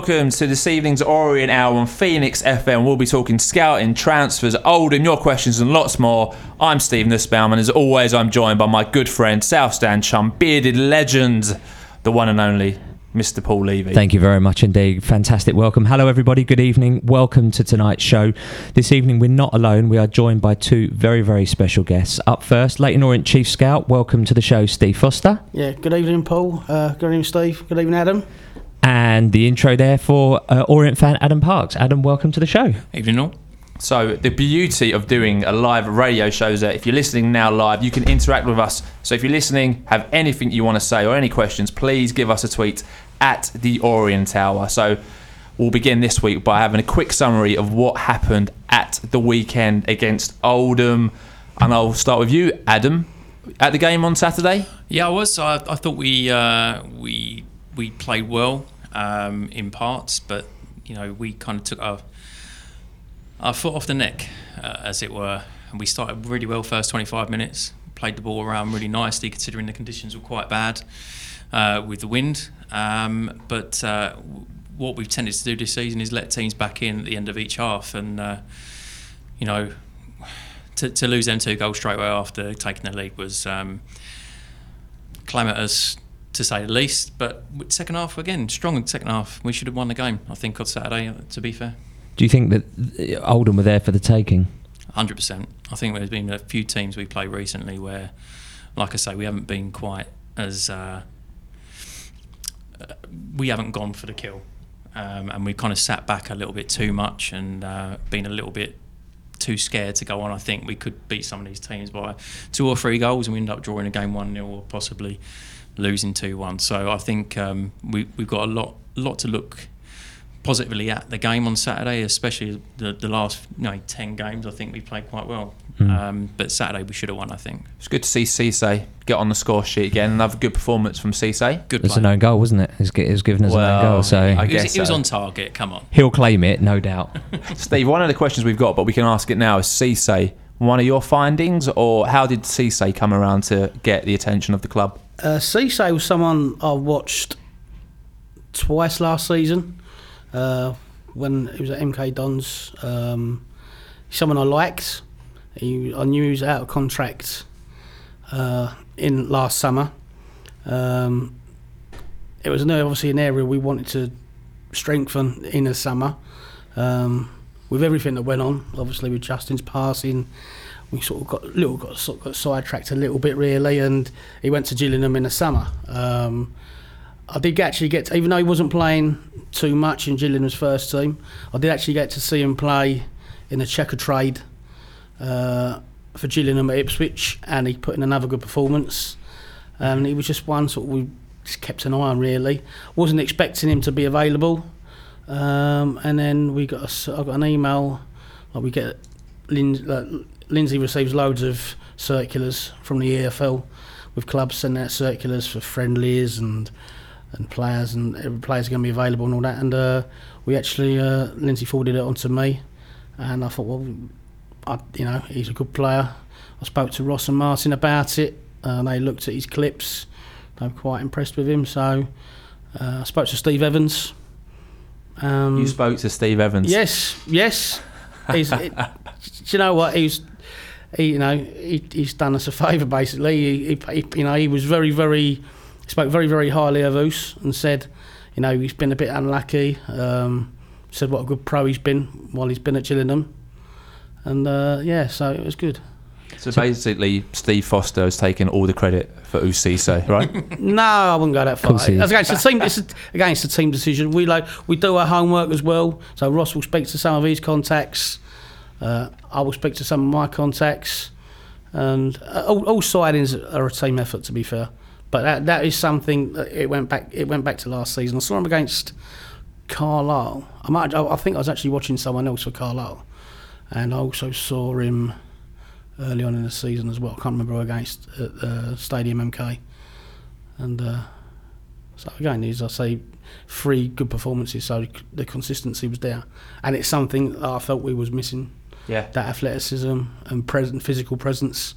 Oi, oi, and welcome to this evening's Orient Hour on Phoenix FM. We'll be talking scouting, transfers, Oldham, your questions, and lots more. I'm Steve Nussbaum, and as always, I'm joined by my good friend, South Stand chum, bearded legend, the one and only Mr. Paul Levy. Thank you very much indeed. Fantastic welcome. Hello, everybody. Good evening. Welcome to tonight's show. This evening, we're not alone. We are joined by two very, very special guests. Up first, Leyton Orient Chief Scout. Welcome to the show, Steve Foster. Yeah, good evening, Paul. Uh, good evening, Steve. Good evening, Adam. And the intro there for uh, Orient fan Adam Parkes. Adam, welcome to the show. Evening all. So the beauty of doing a live radio show is that if you're listening now live, you can interact with us. So if you're listening, have anything you want to say or any questions, please give us a tweet at the Orient Hour. So we'll begin this week by having a quick summary of what happened at the weekend against Oldham. And I'll start with you, Adam. At the game on Saturday? Yeah, I was. I, I thought we uh, we we played well um, in parts, but you know we kind of took our our foot off the neck, uh, as it were, and we started really well first 25 minutes. Played the ball around really nicely, considering the conditions were quite bad uh, with the wind. Um, but uh, what we've tended to do this season is let teams back in at the end of each half, and uh, you know, to, to lose them two goals straight away after taking the lead was um, calamitous to say the least. But second half again, strong second half. We should have won the game. I think on Saturday. To be fair. Do you think that Oldham were there for the taking? Hundred percent. I think there's been a few teams we played recently where, like I say, we haven't been quite as uh, we haven't gone for the kill, um, and we kind of sat back a little bit too much and uh, been a little bit too scared to go on. I think we could beat some of these teams by two or three goals, and we end up drawing a game one 0 or possibly losing two one. So I think um, we we've got a lot lot to look positively at the game on Saturday, especially the, the last you know, 10 games. I think we played quite well. Mm. Um, but Saturday we should have won, I think. It's good to see Cisse get on the score sheet again. Another good performance from Cisse. Good. It was an own goal, wasn't it? It was, given as well, an own goal. So I guess it was, so. was, on target. Come on. He'll claim it, no doubt. Steve, one of the questions we've got, but we can ask it now, is Cisse one of your findings, or how did Cisse come around to get the attention of the club? Uh, Cisse was someone I watched twice last season uh, when he was at MK Dons. Um, someone I liked. He, I knew he was out of contract uh, in last summer. Um, it was obviously an area we wanted to strengthen in the summer. Um, with everything that went on, obviously with Justin's passing, we sort of got little got, sort of got sidetracked a little bit really, and he went to Gillingham in the summer. Um, I did actually get, to, even though he wasn't playing too much in Gillingham's first team, I did actually get to see him play in a Checkatrade uh, for Gillingham at Ipswich, and he put in another good performance. And he was just one sort of we just kept an eye on really. Wasn't expecting him to be available, um, and then we got a, I got an email like we get like Lindsay receives loads of circulars from the EFL with clubs sending out circulars for friendlies and and players and every players going to be available and all that. And uh, we actually uh, Lindsay forwarded it on to me, and I thought, well, I, you know, he's a good player. I spoke to Ross and Martin about it. Uh, they looked at his clips. They were quite impressed with him. So uh, I spoke to Steve Evans. Um, you spoke to Steve Evans. Yes, yes. He's, it, do you know what? He's, he, you know, he, he's done us a favour basically. He, he, you know, he was very, very spoke very, very highly of Us and said, you know, he's been a bit unlucky. Um, said what a good pro he's been while he's been at Gillingham. And uh, yeah, so it was good. So basically, Steve Foster has taken all the credit for Usise, right? no, I wouldn't go that far. Again, it's a team. It's a, again, it's a team decision. We like we do our homework as well. So Ross will speak to some of his contacts. Uh, I will speak to some of my contacts, and uh, all, all sidings are a team effort. To be fair, but that, that is something. That it went back. It went back to last season. I saw him against Carlisle. I might. I think I was actually watching someone else for Carlisle, and I also saw him early on in the season as well. I can't remember against at uh, Stadium MK, and uh, so again, as I say, three good performances. So the consistency was there, and it's something that I felt we was missing. Yeah, that athleticism and present physical presence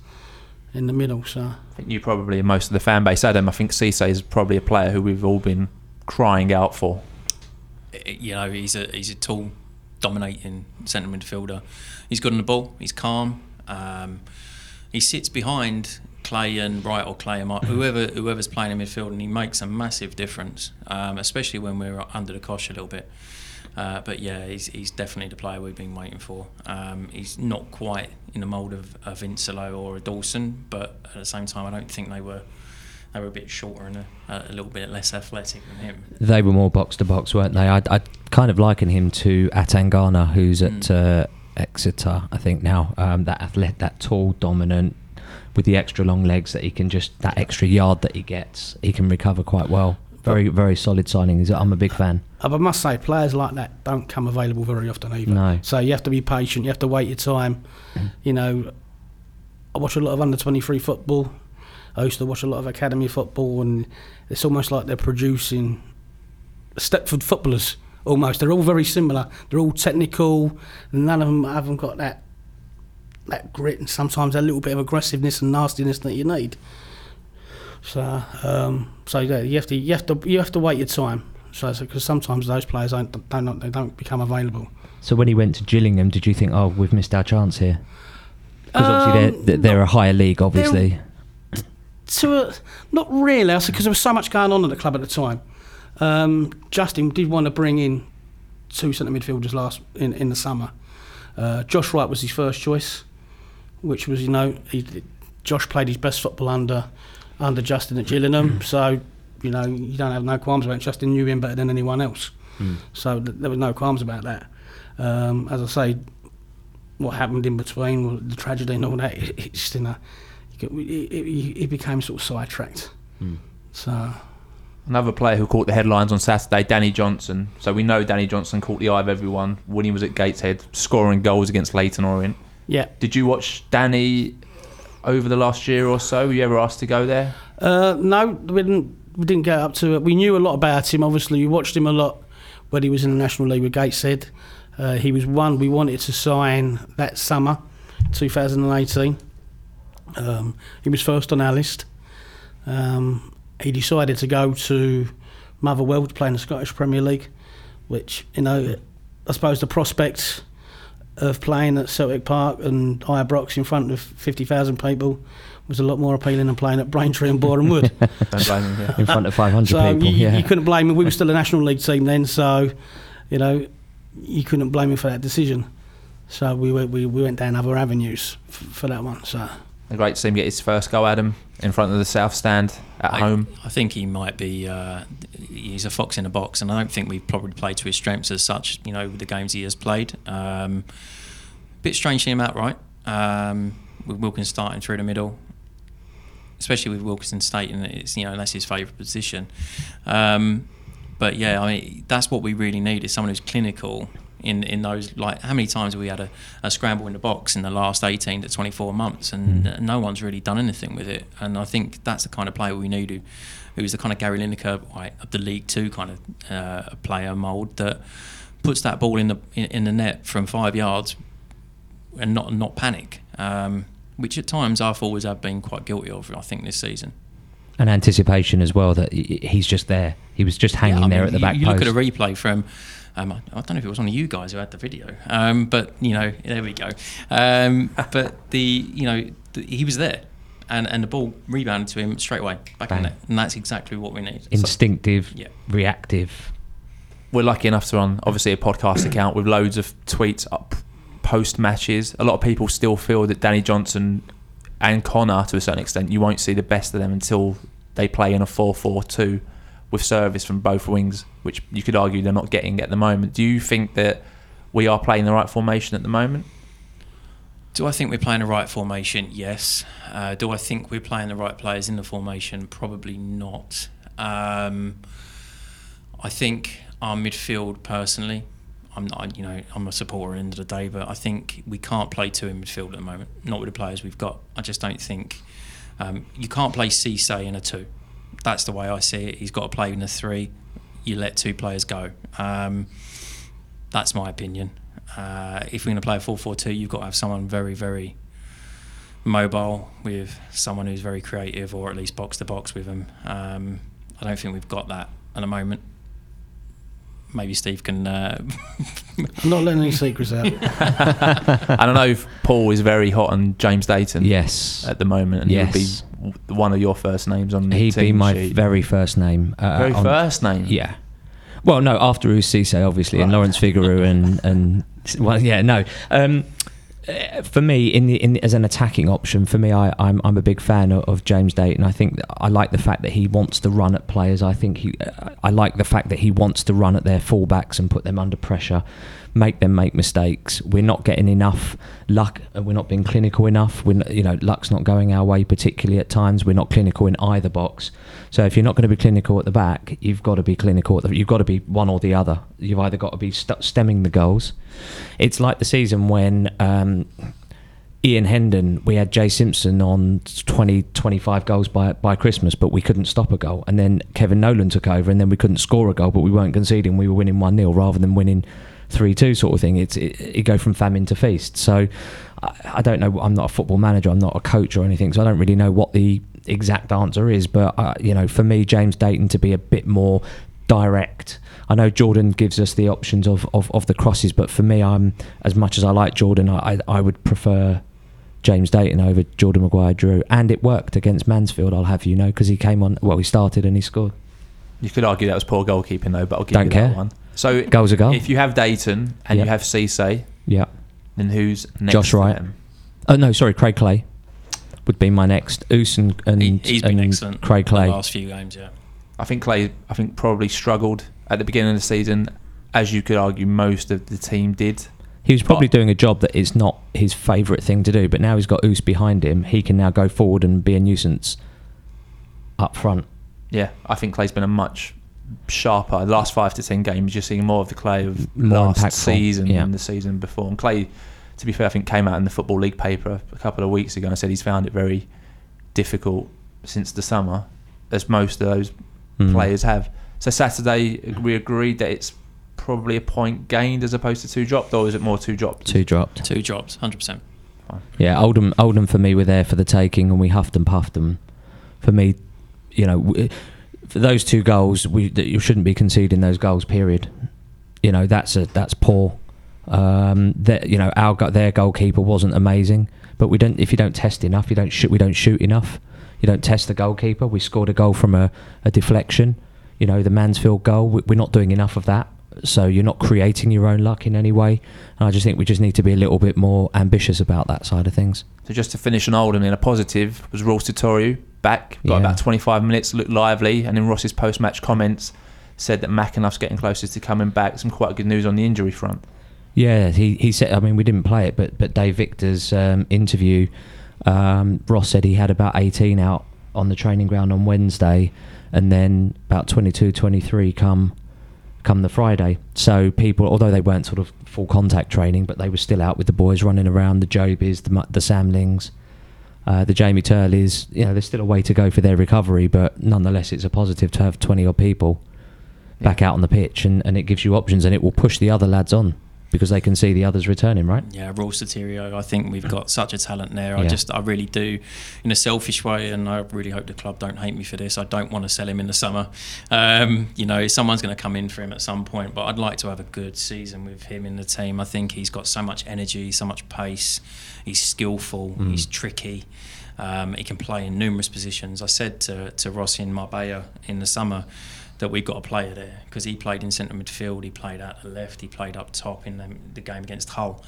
in the middle. So I think you probably most of the fan base, Adam. I think Cisse is probably a player who we've all been crying out for? you know, he's a he's a tall, dominating centre midfielder. He's good on the ball. He's calm. Um, he sits behind Clay and Wright or Clay and Mark, whoever whoever's playing in midfield, and he makes a massive difference, um, especially when we're under the cosh a little bit. Uh, but yeah, he's, he's definitely the player we've been waiting for. Um, he's not quite in the mould of a Vincelot or a Dawson, but at the same time, I don't think they were they were a bit shorter and a, a little bit less athletic than him. They were more box to box, weren't they? I'd, I'd kind of liken him to Atangana, who's at Mm. uh, Exeter, I think now. Um, that athlete, that tall, dominant, with the extra long legs that he can just that extra yard that he gets, he can recover quite well. Very, very solid signing. I'm a big fan. Uh, I must say, players like that don't come available very often either. No. So you have to be patient. You have to wait your time. You know, I watch a lot of under twenty three football. I used to watch a lot of academy football, and it's almost like they're producing Stepford footballers. Almost, they're all very similar. They're all technical. None of them haven't got that that grit, and sometimes a little bit of aggressiveness and nastiness that you need. So, um, so yeah, you have to you have to you have to wait your time. So, because sometimes those players don't don't they don't become available. So when he went to Gillingham, did you think, oh, we've missed our chance here? Because obviously Um, they're, they're a higher league, obviously. To a, not really, because there was so much going on at the club at the time. Um, Justin did want to bring in two centre midfielders last in, in the summer. Uh, Josh Wright was his first choice, which was you know he, Josh played his best football under under Justin at Gillingham, so you know you don't have no qualms about it. Justin knew him better than anyone else, so th- there was no qualms about that. Um, as I say, what happened in between, the tragedy and all that, it, it's just in a, it, it, it became sort of sidetracked. So Another player who caught the headlines on Saturday, Danny Johnson. So we know Danny Johnson caught the eye of everyone when he was at Gateshead, scoring goals against Leyton Orient. yeah, Did you watch Danny over the last year or so? Were you ever asked to go there? Uh, no, we didn't. We didn't get up to it. We knew a lot about him. Obviously, we watched him a lot when he was in the National League with Gateshead. Uh, he was one we wanted to sign that summer, 2018. Um, he was first on our list. Um, he decided to go to Motherwell to play in the Scottish Premier League, which you know, I suppose the prospect of playing at Celtic Park and Ibrox in front of 50,000 people was a lot more appealing than playing at Braintree and Boreham Wood. Don't blame him. Yeah. in front of 500 so people. you, yeah. you couldn't blame him. We were still a National League team then, so you know you couldn't blame him for that decision. So we went, we, we went down other avenues f- for that one. So Great to see him get his first goal, Adam, in front of the South Stand at I, home. I think he might be. Uh, he's a fox in a box, and I don't think we've probably played to his strengths as such. You know, with the games he has played. Um, bit strange seeing him outright. Um, with Wilkins starting through the middle, especially with Wilkinson stating that it's you know that's his favourite position. Um, but yeah, I mean that's what we really need is someone who's clinical. In, in those like how many times have we had a, a scramble in the box in the last 18 to 24 months and uh, no one's really done anything with it and I think that's the kind of player we need who who's the kind of Gary Lineker right, of the League Two kind of uh, player mould that puts that ball in the in, in the net from five yards and not not panic, um, which at times our forwards have been quite guilty of. I think this season. and anticipation as well that he's just there. He was just hanging Yeah, I there mean, at the you, back you post. look at a replay from. Um, I I don't know if it was one of you guys who had the video, um, but you know, there we go. Um, but the you know the, he was there, and, and the ball rebounded to him straight away back in Bang. the net, and that's exactly what we need. Instinctive, Yeah. reactive. We're lucky enough to run, obviously, a podcast account with loads of tweets up post matches. A lot of people still feel that Danny Johnson and Connor, to a certain extent, you won't see the best of them until they play in a 4 4 2 with service from both wings, which you could argue they're not getting at the moment. Do you think that we are playing the right formation at the moment? Do I think we're playing the right formation? Yes. Uh, do I think we're playing the right players in the formation? Probably not. Um, I think our midfield, personally, I'm not, you know, I'm a supporter at the end of the day, but I think we can't play two in midfield at the moment. Not with the players we've got. I just don't think um, you can't play Cisse in a two. That's the way I see it. He's got to play in a three. You let two players go. Um, that's my opinion. Uh, if we're going to play a 4 4 2, you've got to have someone very, very mobile with someone who's very creative or at least box to box with them. Um, I don't think we've got that at the moment. Maybe Steve can. Uh, I'm not letting any secrets out. and I know Paul is very hot on James Dayton Yes. at the moment, and Yes. he would be one of your first names on the He'd be team my sheet. very first name. Uh, very on- first name. Yeah. Well, no, after Usise, obviously, and Lawrence Vigouroux, and and well, yeah, no. Um, for me, in the in as an attacking option, for me, I, I'm I'm a big fan of, of James Dayton. I think I like the fact that he wants to run at players. I think he, uh, I like the fact that he wants to run at their fullbacks and put them under pressure, make them make mistakes. We're not getting enough luck. We're not being clinical enough. We're not, you know luck's not going our way, particularly at times. We're not clinical in either box. So if you're not going to be clinical at the back, you've got to be clinical. The, you've got to be one or the other. You've either got to be st- stemming the goals. It's like the season when um, Ian Hendon, we had Jay Simpson on 20, 25 goals by by Christmas, but we couldn't stop a goal. And then Kevin Nolan took over, and then we couldn't score a goal, but we weren't conceding. We were winning one 0 rather than winning three two sort of thing. It's it, it go from famine to feast. So I, I don't know. I'm not a football manager. I'm not a coach or anything. So I don't really know what the exact answer is. But uh, you know, for me, James Dayton to be a bit more direct. I know Jordan gives us the options of, of, of the crosses, but for me, I'm as much as I like Jordan, I, I, I would prefer James Dayton over Jordan Maguire Drew, and it worked against Mansfield. I'll have you know because he came on. Well, he started and he scored. You could argue that was poor goalkeeping though, but I'll give Don't you care. that one. So Goal's a goal. if you have Dayton and Yeah. you have Cisse, Yeah. then who's next? Josh Wright. them? Oh no, sorry, Craig Clay would be my next. Oos and, and he, he's been excellent. Craig Clay. The last few games, yeah. I think Clay. I think probably struggled at the beginning of the season, as you could argue most of the team did. He was probably But- doing a job that is not his favourite thing to do, but now he's got Oos behind him. He can now go forward and be a nuisance up front. Yeah, I think Clay's been a much sharper. The last five to ten games, you're seeing more of the Clay of More last impactful, season yeah. than the season before. And Clay, to be fair, I think came out in the Football League paper a couple of weeks ago and said he's found it very difficult since the summer, as most of those Mm. players have. So Saturday, we agreed that it's probably a point gained as opposed to two dropped, or is it more two dropped? Two dropped. Two dropped, 100%. Yeah, Oldham, Oldham for me were there for the taking, and we huffed and puffed them. For me, you know, w- for those two goals, we that you shouldn't be conceding those goals. Period. You know, that's a that's poor. Um, that you know, our their goalkeeper wasn't amazing, but we don't. If you don't test enough, you don't shoot. We don't shoot enough. You don't test the goalkeeper. We scored a goal from a, a deflection. You know, the Mansfield goal. we- We're not doing enough of that. So you're not creating your own luck in any way. And I just think we just need to be a little bit more ambitious about that side of things. So just to finish on Oldham, in a positive was Ruel Sotiriou back, got Yeah. about 25 minutes, looked lively, and in Ross's post-match comments said that McAnuff's getting closer to coming back. Some quite good news on the injury front. Yeah, he, he said. I mean, we didn't play it, but but Dave Victor's um, interview, um, Ross said he had about 18 out on the training ground on Wednesday, and then about 22, 23 come come the Friday. So people, although they weren't sort of full contact training, but they were still out with the boys running around, the Jobies, the the Samlings. Uh, the Jamie Turleys, you know, there's still a way to go for their recovery, but nonetheless, it's a positive to have 20 odd people back out on the pitch, and, and it gives you options, and it will push the other lads on because they can see the others returning, right? Yeah, Ruel Sotiriou, I think we've got such a talent there. I Yeah. just, I really do, in a selfish way, and I really hope the club don't hate me for this. I don't want to sell him in the summer. Um, you know, someone's going to come in for him at some point, but I'd like to have a good season with him in the team. I think he's got so much energy, so much pace. He's skillful, he's tricky. Um, he can play in numerous positions. I said to, to Ross in Marbella in the summer that we've got a player there because he played in centre midfield, he played out the left, he played up top in the, the game against Hull.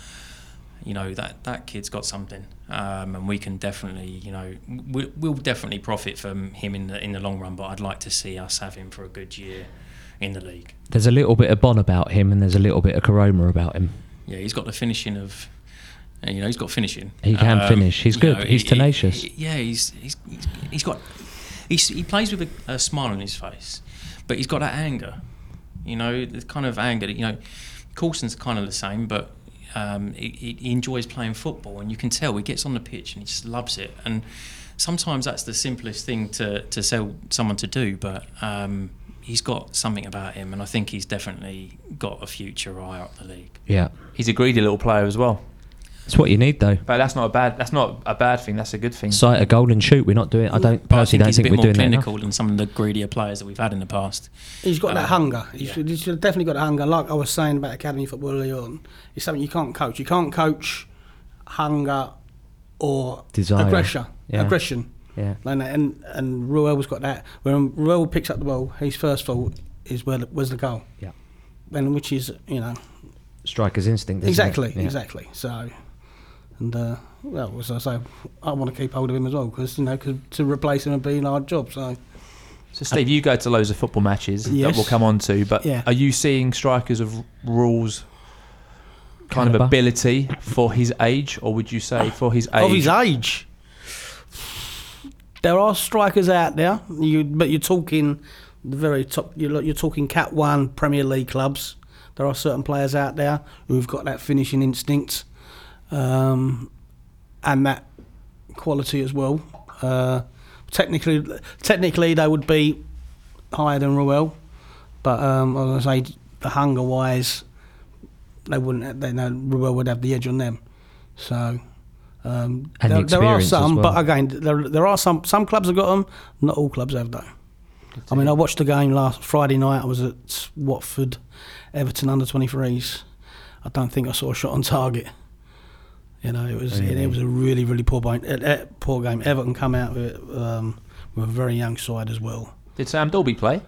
You know that that kid's got something, um, and we can definitely, you know, we, we'll definitely profit from him in the in the long run. But I'd like to see us have him for a good year in the league. There's a little bit of Bonne about him, and there's a little bit of Koroma about him. Yeah, he's got the finishing of. You know, he's got finishing. He can finish. He's good. He's tenacious. he- yeah, he's he's he's, he's got. He's, he plays with a, a smile on his face, but he's got that anger. You know, the kind of anger that you know. Coulson's kind of the same, but um, he, he- he enjoys playing football, and you can tell he gets on the pitch and he just loves it. And sometimes that's the simplest thing to to sell someone to do, but. Um, He's got something about him, and I think he's definitely got a future high up the league. Yeah. He's a greedy little player as well. It's what you need though. But that's not a bad. That's not a bad thing. That's a good thing. Sight a goal and shoot. We're not doing. I don't But I personally think don't think we're more doing that. enough. clinical than some of the greedier players that we've had in the past. He's got that Uh, hunger. He's, he's definitely got that hunger. Like I was saying about academy football earlier on, it's something you can't coach. You can't coach hunger or Desire. aggression. Yeah. Aggression. Yeah. And and and Ruel's got that. When Ruel picks up the ball, his first thought is where the, where's the goal. Yeah. And which is you know Striker's instinct. isn't it? exactly Yeah. exactly. So and uh, well as I say, I want to keep hold of him as well because you know 'cause to replace him would be an hard job. So So, Steve, you go to loads of football matches that we'll come on to, but Yeah. are you seeing strikers of Ruel's kind Caliber? of ability for his age, or would you say for his age? of his age. There are strikers out there, you, but you're talking the very top. You're, you're talking Cat One Premier League clubs. There are certain players out there who've got that finishing instinct, um, and that quality as well. Uh, technically, technically they would be higher than Ruel, but um, I was say the hunger wise, they wouldn't. They know Ruel would have the edge on them. So. Um, And the there, there are some, well. but again, there, there are some. Some clubs have got them. Not all clubs have though. I mean, I watched the game last Friday night. I was at Watford, Everton under 23s. I don't think I saw a shot on target. You know, it was it, Really? was a really really poor point, uh, uh, poor game. Everton come out with um, with a very young side as well. Did Sam Dolby play?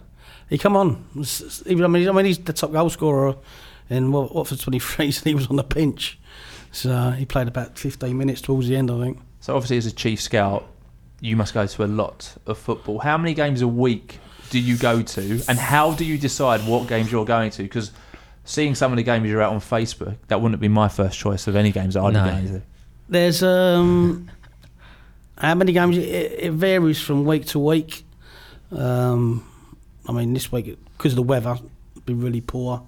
He come on. S- s- Even I mean, I mean, he's the top goal scorer in Wat- Watford 23s, and he was on the bench. So he played about 15 minutes towards the end, I think. So obviously, as a chief scout, you must go to a lot of football. How many games a week do you go to, and how do you decide what games you're going to? Because seeing some of the games you're out on Facebook, that wouldn't be my first choice of any games that I'd No. be going to. There's um, how many games? It, it varies from week to week. Um, I mean, this week because of the weather, it's been really poor.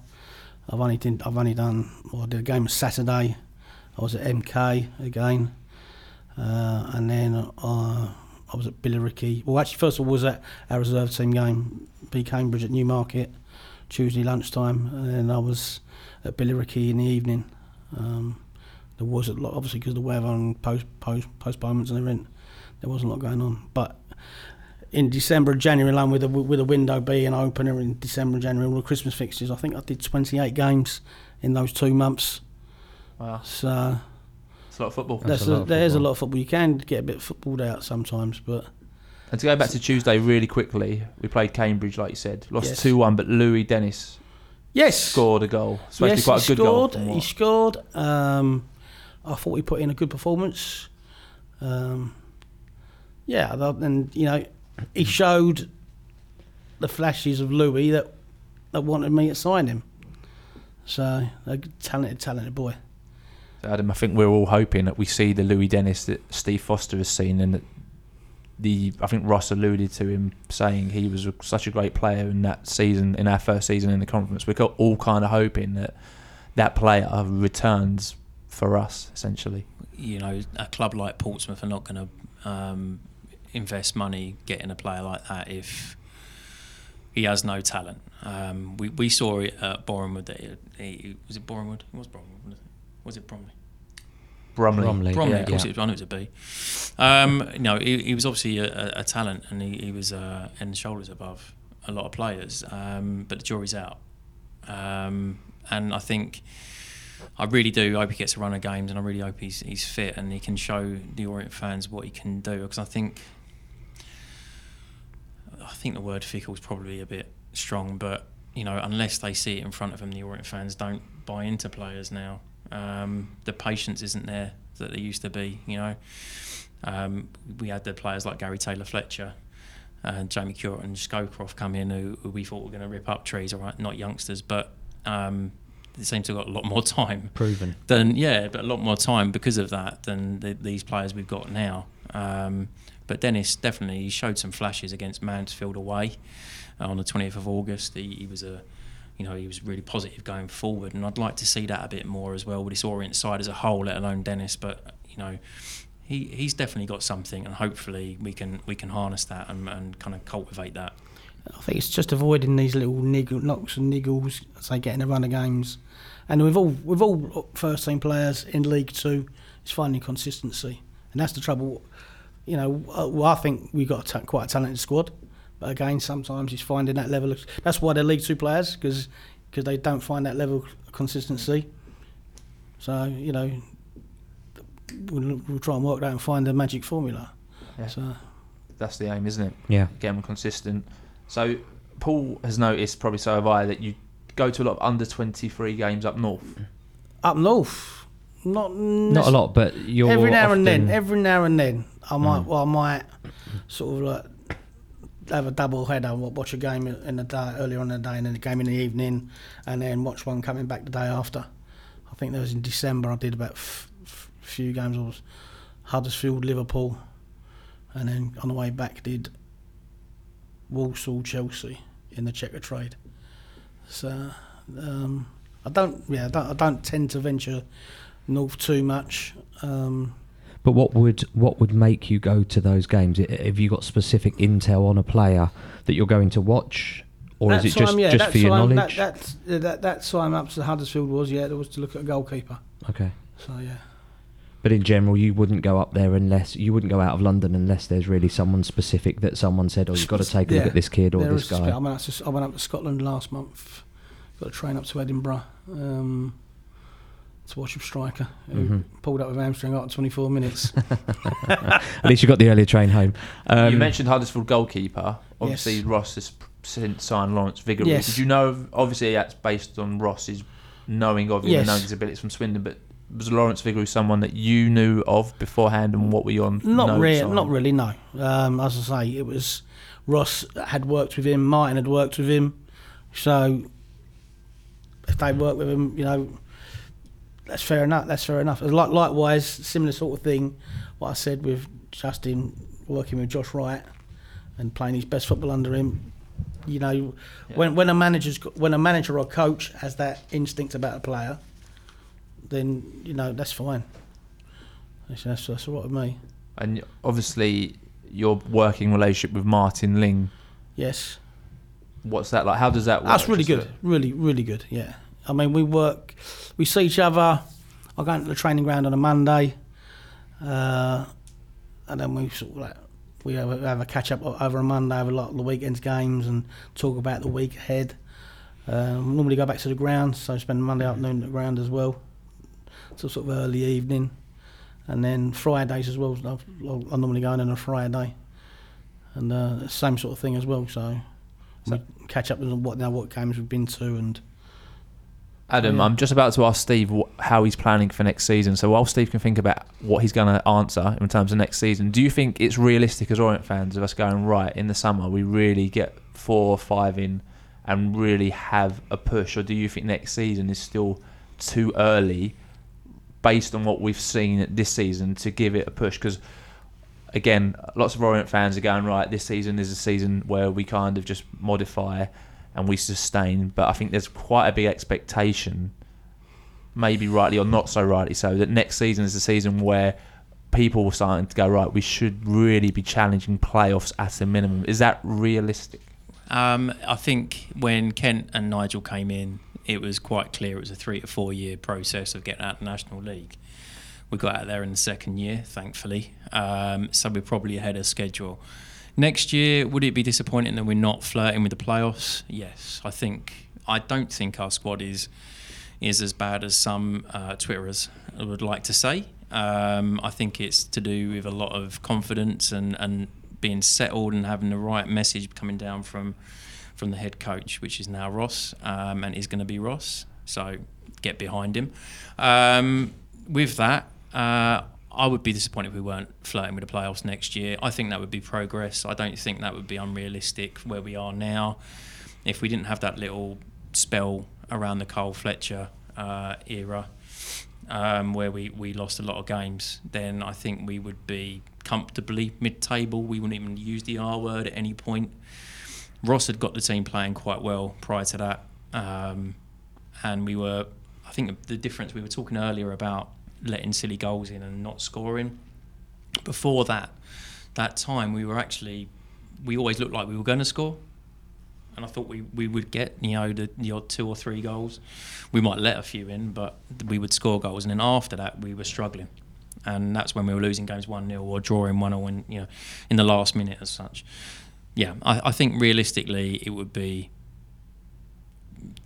I've only did, I've only done. Well, I did a game on Saturday. I was at MK again, uh, and then uh, I was at Billericay. Well, actually, first of all, was at our reserve team game, B Cambridge at Newmarket, Tuesday lunchtime, and then I was at Billericay in the evening. Um, there was a lot, obviously, because of the weather and post, post, postponements and everything. There wasn't a lot going on, but in December and January alone with a with a window being opener in December and January all the Christmas fixtures. I think I did 28 games in those two months. Wow, So it's a lot of football. That's that's a a lot of there's a lot of football. You can get a bit footballed out sometimes, but And to go back to Tuesday really quickly, we played Cambridge, like you said, lost two one, but Louis Dennis yes, scored a goal. Supposed yes, quite he a good scored. goal. He scored. Um, I thought he put in a good performance. Um, yeah, and you know, he showed the flashes of Louis that that wanted me to sign him. So a talented, talented boy. Adam, I think we're all hoping that we see the Louis Dennis that Steve Foster has seen, and that the I think Ross alluded to him saying he was such a great player in that season, in our first season in the conference. We're all kind of hoping that that player returns for us, essentially. you know, a club like Portsmouth are not going to um, invest money getting a player like that if he has no talent. Um, we, we saw it at Bournemouth. That it, he, was it Bournemouth? It was Bournemouth. wasn't it? Was it Bromley? Bromley. Bromley. Bromley, yeah. of course, Yeah. it was, I knew it was a B. Um, no, he, he was obviously a, a, a talent, and he, he was uh, head and shoulders above a lot of players. Um, but the jury's out, um, and I think I really do hope he gets a run of games, and I really hope he's he's fit and he can show the Orient fans what he can do. Because I think I think the word fickle is probably a bit strong, but you know, unless they see it in front of them, the Orient fans don't buy into players now. Um, the patience isn't there that there used to be. You know, um, we had the players like Gary Taylor Fletcher and Jamie Curran and Scowcroft come in who, who we thought were going to rip up trees. All right, not youngsters, but um, they seem to have got a lot more time Proven. than yeah, but a lot more time because of that than the, these players we've got now. Um, but Dennis definitely showed some flashes against Mansfield away on the 20th of August. He, he was a you know he was really positive going forward, and I'd like to see that a bit more as well with this Orient side as a whole, let alone Dennis. But you know. He, he's definitely got something, and hopefully we can we can harness that and, and kind of cultivate that. I think it's just avoiding these little niggle, knocks and niggles as they get in the run of games. And with all with all first team players in League Two, it's finding consistency, and that's the trouble. You know, uh, well, I think we've got a ta- quite a talented squad, but again, sometimes it's finding that level. Of, that's why they're League Two players because they don't find that level of consistency. So you know, we'll, we'll try and work that and find the magic formula. Yeah. So That's the aim, isn't it? Yeah. Get them consistent. So Paul has noticed, probably so have I, that you go to a lot of under 23 games up north. up north, not Not a lot, but you're every now and then, every now and then, I might, Mm. well, I might sort of like have a double header, wa- watch a game in the day earlier on in the day, and then a game in the evening, and then watch one coming back the day after. I think that was in December. I did about f- f- few games. I was Huddersfield, Liverpool, and then on the way back did Walsall, Chelsea in the Checkatrade. So um, I don't, yeah, I don't, I don't tend to venture north too much. Um, But what would what would make you go to those games? Have you got specific intel on a player that you're going to watch, or is it just yeah, just for your I'm- knowledge? That, that's, that, that's why I'm up to Huddersfield was, yeah, it was to look at a goalkeeper. okay. So, yeah. But in general, you wouldn't go up there unless you wouldn't go out of London unless there's really someone specific that someone said, "Oh, you've got to take a look at this kid or this is- guy." I went, up to, I went up to Scotland last month, got a train up to Edinburgh um, to watch a striker who Mhm. pulled up with hamstring after 24 minutes. At least you got the earlier train home. Um, you mentioned Huddersfield goalkeeper. Obviously, Yes. Ross has since signed Lawrence Vigouroux. Yes. Did you know? Obviously, that's based on Ross's knowing of him Yes. and knowing his abilities from Swindon. But was Lawrence Vigouroux someone that you knew of beforehand, and what were you on? Not notes really, on? not really. No. Um, as I say, it was Ross had worked with him. Martin had worked with him. So if they worked with him, you know, that's fair enough. That's fair enough. Like likewise, similar sort of thing. What I said with Justin working with Josh Wright and playing his best football under him. You know, when when a manager's when a manager or coach has that instinct about a player, then you know that's fine. That's that's, that's all right with me. And obviously, your working relationship with Martin Ling. Yes. What's that like? How does that work? That's really good. Really, really good. Yeah. I mean, we work, we see each other. I go into the training ground on a Monday, uh, and then we sort of like we have a, have a catch up over a Monday have a lot of the weekend's games and talk about the week ahead. Um, normally go back to the ground, so spend Monday afternoon at the ground as well, so sort of early evening, and then Fridays as well. I, I normally go in on a Friday, and uh, same sort of thing as well. So we catch up on what now what games we've been to and Adam, Yeah. I'm just about to ask Steve wh- how he's planning for next season. So while Steve can think about what he's going to answer in terms of next season, do you think it's realistic as Orient fans of us going right in the summer? We really get four or five in and really have a push, or do you think next season is still too early, based on what we've seen this season, to give it a push? Because again, lots of Orient fans are going right. This season is a season where we kind of just modify and we sustain. But I think there's quite a big expectation, maybe rightly or not so rightly so, that next season is a season where people are starting to go right. We should really be challenging playoffs at a minimum. Is that realistic? Um, I think when Kent and Nigel came in, it was quite clear it was a three to four year process of getting out of the National League. We got out there in the second year, thankfully. Um, so we're probably ahead of schedule. Next year, would it be disappointing that we're not flirting with the playoffs? Yes, I think. I don't think our squad is is as bad as some uh, Twitterers would like to say. Um, I think it's to do with a lot of confidence and, and being settled and having the right message coming down from from the head coach, which is now Ross, um, and is going to be Ross. So get behind him. Um, with that, uh, I would be disappointed if we weren't flirting with the playoffs next year. I think that would be progress. I don't think that would be unrealistic where we are now. If we didn't have that little spell around the Carl Fletcher uh, era, um, where we, we lost a lot of games, then I think we would be comfortably mid table. We wouldn't even use the R word at any point. Ross had got the team playing quite well prior to that. Um, and we were, I think the difference, we were talking earlier about letting silly goals in and not scoring. Before that, that time, we were actually, we always looked like we were going to score. and I thought we, we would get you know the, the odd two or three goals. We might let a few in, but we would score goals, and then after that we were struggling, and that's when we were losing games one 0 or drawing one 0 in you know in the last minute as such. Yeah, I, I think realistically it would be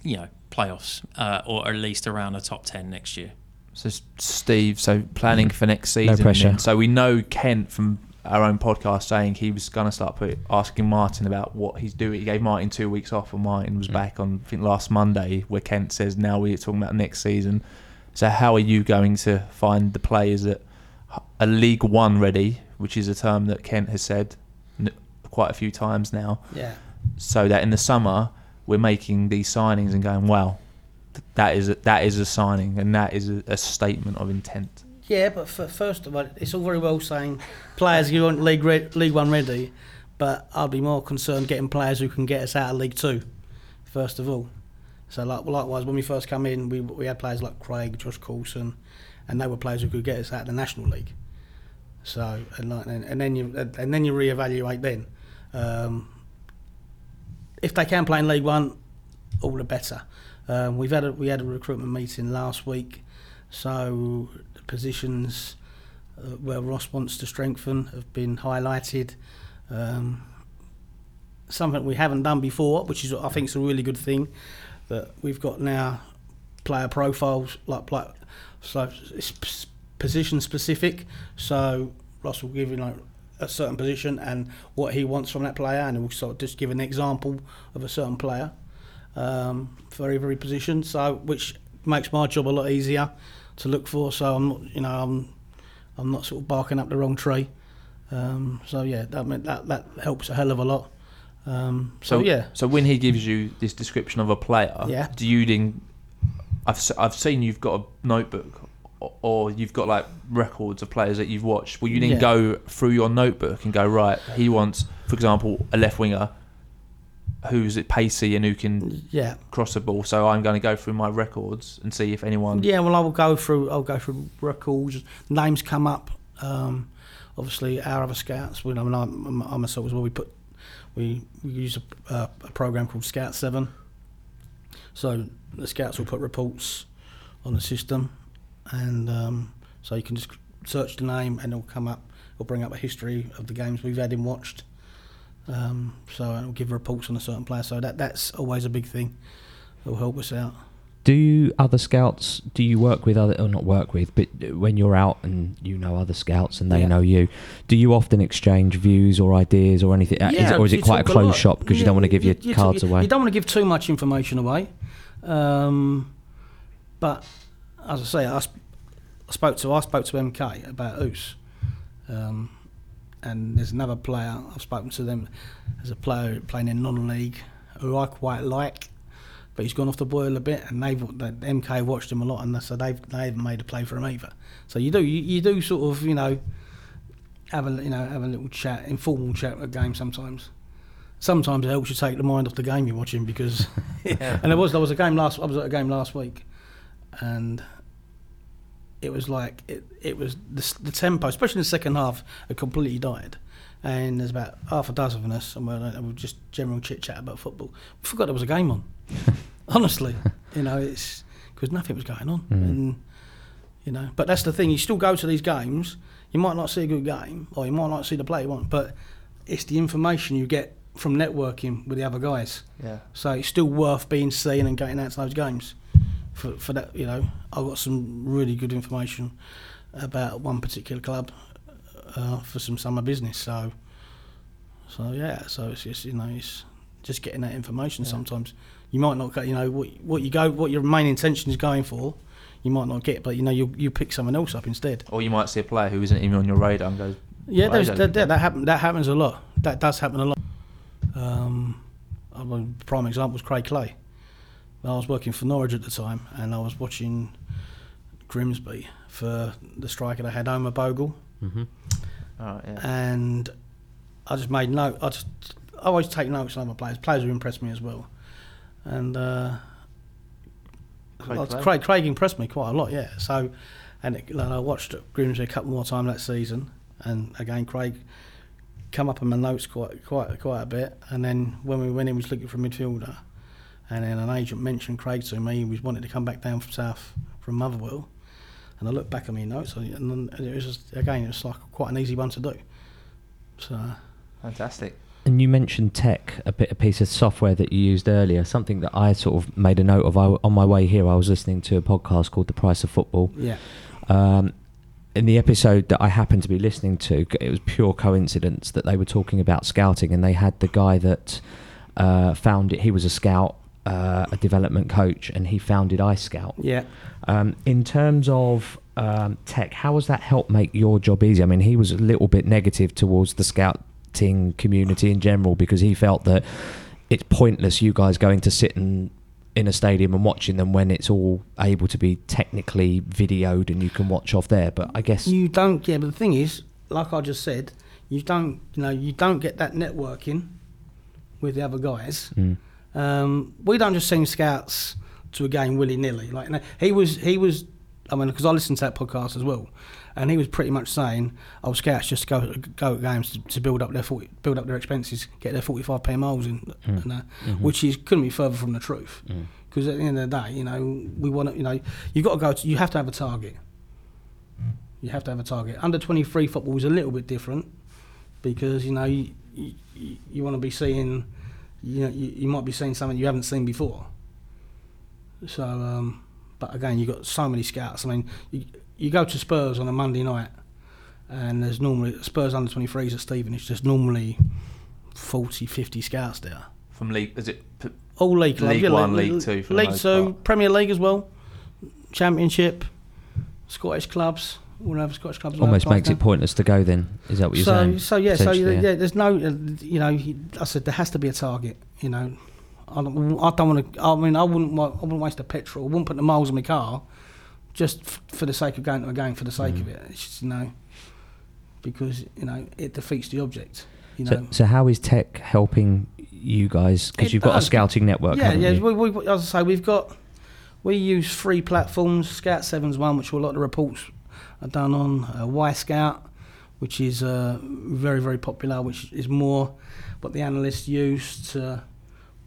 you know playoffs uh, or at least around the top ten next year. So Steve, so planning for next season. pressure. So we know Kent from our own podcast saying he was going to start put, asking Martin about what he's doing. He gave Martin two weeks off, and Martin was Mm. back on I think last Monday, where Kent says now we're talking about next season. So how are you going to find the players that are League One ready, which is a term that Kent has said quite a few times now, Yeah. so that in the summer we're making these signings and going, wow, th- that is a, that is a signing and that is a, a statement of intent. Yeah, but first of all, it's all very well saying players you want League re- League One ready, but I'd be more concerned getting players who can get us out of League Two, first of all. So like likewise, when we first come in, we we had players like Craig, Josh Coulson, and they were players who could get us out of the National League. So and like, and then you and then you reevaluate then. Um, if they can play in League One, all the better. Um, we've had a, we had a recruitment meeting last week, so positions uh, where Ross wants to strengthen have been highlighted. Um, something we haven't done before, which is I think is a really good thing that we've got now player profiles like like so it's position specific. So Ross will give you like a certain position and what he wants from that player, and we'll sort of just give an example of a certain player um, for every position. So which makes my job a lot easier to look for. So I'm not, you know, I'm I'm not sort of barking up the wrong tree. Um, so yeah, that that that helps a hell of a lot. Um, so, yeah, So when he gives you this description of a player, Yeah. do you then? I've I've seen you've got a notebook, or, or you've got like records of players that you've watched. Will you then Yeah. go through your notebook and go right? He wants, for example, a left winger who's it pacey and who can yeah, cross the ball. So I'm going to go through my records and see if anyone. yeah. Well, I will go through. I'll go through records. Names come up. Um, obviously, our other scouts. We, I mean, I'm, I'm myself as well. We put we we use a, uh, a program called Scout Seven. So the scouts will put reports on the system, and um, so you can just search the name and it'll come up. It'll bring up a history of the games we've had him watched. Um, so it'll give reports on a certain player. So that that's always a big thing. It'll help us out. Do you, other scouts? Do you work with other, or not work with, but when you're out and you know other scouts and they Yeah. know you, do you often exchange views or ideas or anything? Uh, is it, or is it quite a closed lot. shop because you don't want to give your you- you cards talk- away? You don't want to give too much information away. Um, but as I say, I, sp- I spoke to I spoke to MK about Oos, um, and there's another player I've spoken to them. There's a player playing in non-league who I quite like, but he's gone off the boil a bit, and they've the MK watched him a lot, and so they've they haven't made a play for him either. So you do you, you do sort of you know have a you know have a little chat, informal chat at game sometimes. Sometimes it helps you take the mind off the game you're watching because, yeah. and there was there was a game last I was at a game last week, and it was like it it was the, the tempo, especially in the second half, had completely died. And there's about half a dozen of us, and we're, and we're just general chit chat about football. We forgot there was a game on. Honestly, you know, it's because nothing was going on, Mm. and you know. But that's the thing. You still go to these games. You might not see a good game, or you might not see the play you want, but it's the information you get from networking with the other guys. Yeah. So it's still worth being seen and getting out to those games. For, for that, you know, I got some really good information about one particular club uh, for some summer business. So, so yeah, so it's just you know, it's just getting that information. Yeah. Sometimes you might not get, you know, what what you go, what your main intention is going for. You might not get, but you know, you you pick someone else up instead. Or you might see a player who isn't even on your radar and goes, Yeah, that, that, that, happen, that happens a lot. That does happen a lot. Um, a prime example was Craig Clay. I was working for Norwich at the time, and I was watching Grimsby for the striker they had, Omar Bogle, mm-hmm. oh, yeah. and I just made note. I just I always take notes on other players, players who impressed me as well, and uh, Craig? Craig, Craig impressed me quite a lot. Yeah, so and it, like, I watched Grimsby a couple more times that season, and again Craig come up in my notes quite quite quite a bit. And then when we went in, we was looking for a midfielder, and then an agent mentioned Craig to me. He was wanting to come back down from South from Motherwell, and I looked back at my notes, and then it was just, again it was like quite an easy one to do. So Fantastic. And you mentioned tech, a bit a piece of software that you used earlier. Something that I sort of made a note of. I, on my way here, I was listening to a podcast called The Price of Football. yeah, Um, in the episode that I happened to be listening to, it was pure coincidence that they were talking about scouting, and they had the guy that uh, found it. He was a scout, uh, a development coach, and he founded iScout. yeah. Um, in terms of um, tech, how has that helped make your job easy? I mean, he was a little bit negative towards the scouting community in general because he felt that it's pointless you guys going to sit and in a stadium and watching them when it's all able to be technically videoed and you can watch off there. But I guess You don't. Yeah, but the thing is, like I just said, you don't. You know, you don't get that networking with the other guys. Mm. Um, we don't just send scouts to a game willy nilly. Like you know, he was, he was. I mean, because I listened to that podcast as well, and he was pretty much saying, "Oh, scouts just go go to games to, to build up their 40, build up their expenses, get their forty five p miles in, and, uh, which is couldn't be further from the truth. Because at the end of the day, you know, we want to, you know, you got to go. To, you have to have a target. You have to have a target. Under twenty three football is a little bit different because you know you you, you want to be seeing you know you, you might be seeing something you haven't seen before. So, um, but again, you have got so many scouts. I mean, you, you go to Spurs on a Monday night, and there's normally Spurs under 23s at Stevenage. There's normally 40, 50 scouts there. From league, is it? p- All league League One, League, League Two League Two, part. Premier League as well, Championship, Scottish clubs. All over Scottish clubs. almost makes it pointless to go. Then is that what you're so, saying? So yeah, so Essentially, yeah, there's no, uh, you know, I said there has to be a target. You know, I don't, I don't want to. I mean, I wouldn't, I wouldn't waste the petrol. I wouldn't put the miles in my car, just f- for the sake of going to a game for the sake Mm. of it. It's just you know, because you know it defeats the object. You know. So, so how is tech helping you guys? Because you've got a scouting network. yeah, yeah. you? We, we, as I say, we've got we use three platforms. Scout Seven's one, which a lot of the reports done on. Uh, Wyscout, which is uh, very very popular, which is more what the analysts use to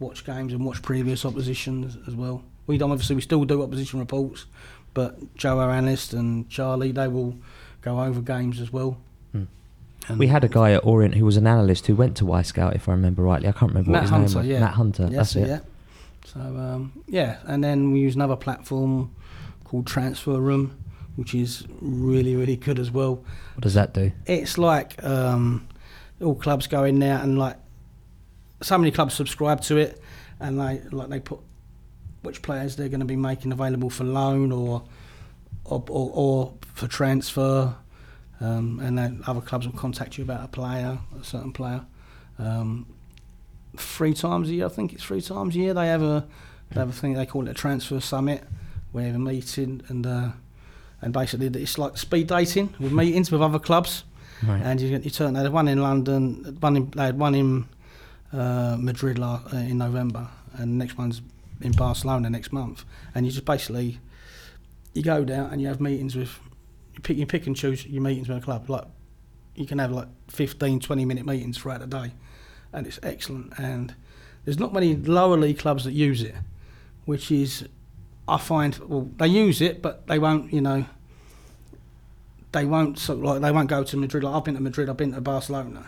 watch games and watch previous oppositions as well. We don't obviously we still do opposition reports, but Joe, our analyst, and Charlie, they will go over games as well. Hmm. And We had a guy at Orient who was an analyst who went to Wyscout, if I remember rightly. I can't remember Matt what his Hunter, name was. yeah. Matt Hunter. Yes, that's it. yeah. So um, yeah, and then we use another platform called TransferRoom, which is really really good as well. What does that do? It's like um, all clubs go in there and like so many clubs subscribe to it, and they like they put which players they're going to be making available for loan or or, or, or for transfer, um, and then other clubs will contact you about a player, a certain player. Um, three times a year, I think it's three times a year. They have a they have a thing they call it a transfer summit, where they have a meeting and uh, and basically it's like speed dating with meetings with other clubs. Right. And you, you turn. They had one in London, one in, they had one in uh, Madrid la, uh, in November, and the next one's in Barcelona next month. And you just basically you go down and you have meetings with you pick you pick and choose your meetings with a club. Like you can have like 15, 20 minute meetings throughout the day, and it's excellent. And there's not many lower league clubs that use it, which is I find well they use it, but they won't you know they won't sort of like they won't go to Madrid. Like I've been to Madrid, I've been to Barcelona,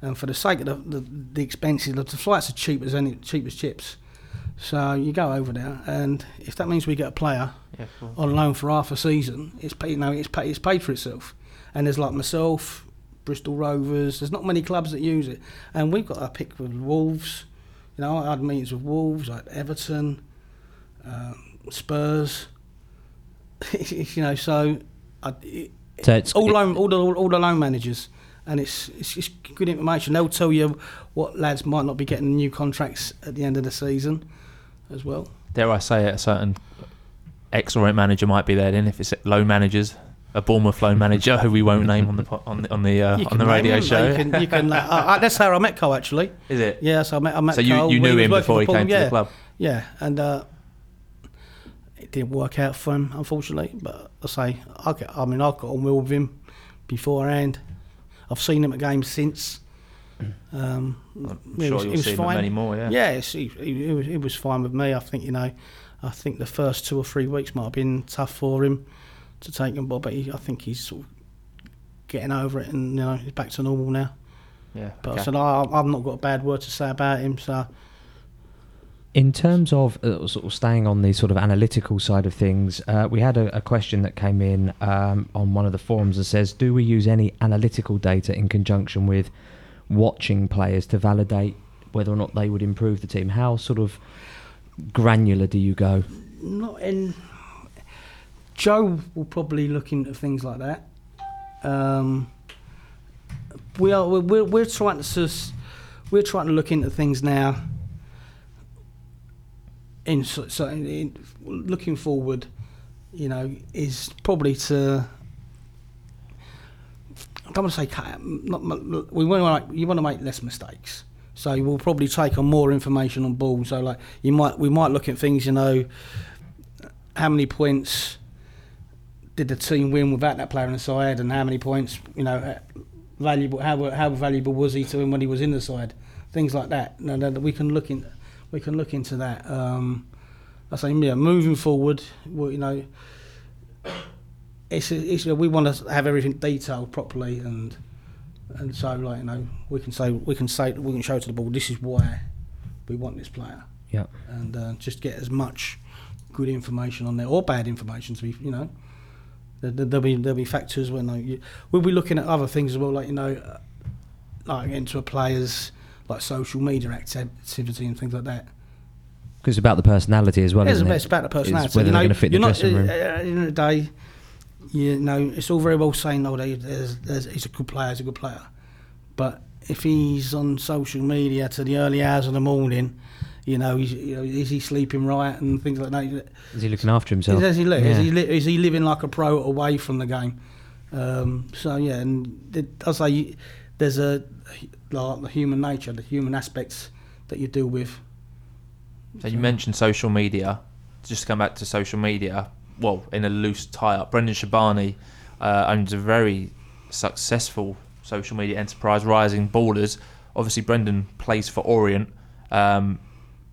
and for the sake of the the, the expenses, the flights are cheap as any cheap as chips. So you go over there, and if that means we get a player Yeah, cool. on loan for half a season, it's paid, you know it's paid, it's paid for itself. And there's like myself, Bristol Rovers. There's not many clubs that use it, and we've got our pick with Wolves. You know, I had meetings with Wolves, like Everton, um, Spurs. you know, so I, it, So it's all loan, all the all the loan managers, and it's, it's it's good information. They'll tell you what lads might not be getting new contracts at the end of the season, as well. Dare I say it? A certain ex-Orient manager might be there. Then, if it's loan managers, a Bournemouth loan manager who we won't name on the on the on the, uh, on the radio name show. You can, you can, uh, uh, that's how I met Cole actually. Is it? Yeah, so I met I met So you, Cole you when knew was him before he came Fulham, to yeah. the club. Yeah, and uh, it didn't work out for him, unfortunately. But I say, I, get, I mean, I got on well with him beforehand. I've seen him at games since, Um, I'm sure was- you'll see him fine. many more. Yeah. yeah, it, it, was, it was fine with me. I think you know, I think the first two or three weeks might have been tough for him to take him, but he, I think he's sort of getting over it, and you know, he's back to normal now. Yeah. But okay. I said I, I've not got a bad word to say about him, so In terms of uh, sort of staying on the sort of analytical side of things, uh, we had a, a question that came in um, on one of the forums that says, "Do we use any analytical data in conjunction with watching players to validate whether or not they would improve the team? How sort of granular do you go?" not in. Joe will probably look into things like that. Um, we are we're, we're, trying to we're trying to look into things now. In so, so in, in, looking forward, you know, is probably to. I don't want to say cut. Not, we want to make, you want to make less mistakes. So we'll probably take on more information on ball. So like you might we might look at things, you know, how many points did the team win without that player in the side, and how many points, you know, uh, valuable how how valuable was he to him when he was in the side, things like that. No, we can look in, we can look into that. Um, I say, yeah, moving forward, well, you know, it's, it's we want to have everything detailed properly, and and so like you know, we can say we can say we can show to the ball this is why we want this player Yeah. and uh, just get as much good information on there or bad information to be you know there, there- there'll be there'll be factors when like, we'll be looking at other things as well like you know uh, like into a player's like social media activity and things like that Because it's about the personality as well, it's, isn't it? it's about the personality It's whether you know, they're going to fit the you're not, dressing room. uh, at the end of the day you know it's all very well saying oh they, there's, there's, he's a good player he's a good player but if he's on social media to the early hours of the morning you know, he's, you know, is he sleeping right and things like that. Is he looking after himself? Is he, li- is, he li- is he living like a pro away from the game? Um, so yeah, and it, I say there's a like the human nature, the human aspects that you deal with. So you mentioned social media. Just to come back to social media. Well, in a loose tie-up, Brendan Shabani uh, owns a very successful social media enterprise, Rising Ballers. Obviously, Brendan plays for Orient, um,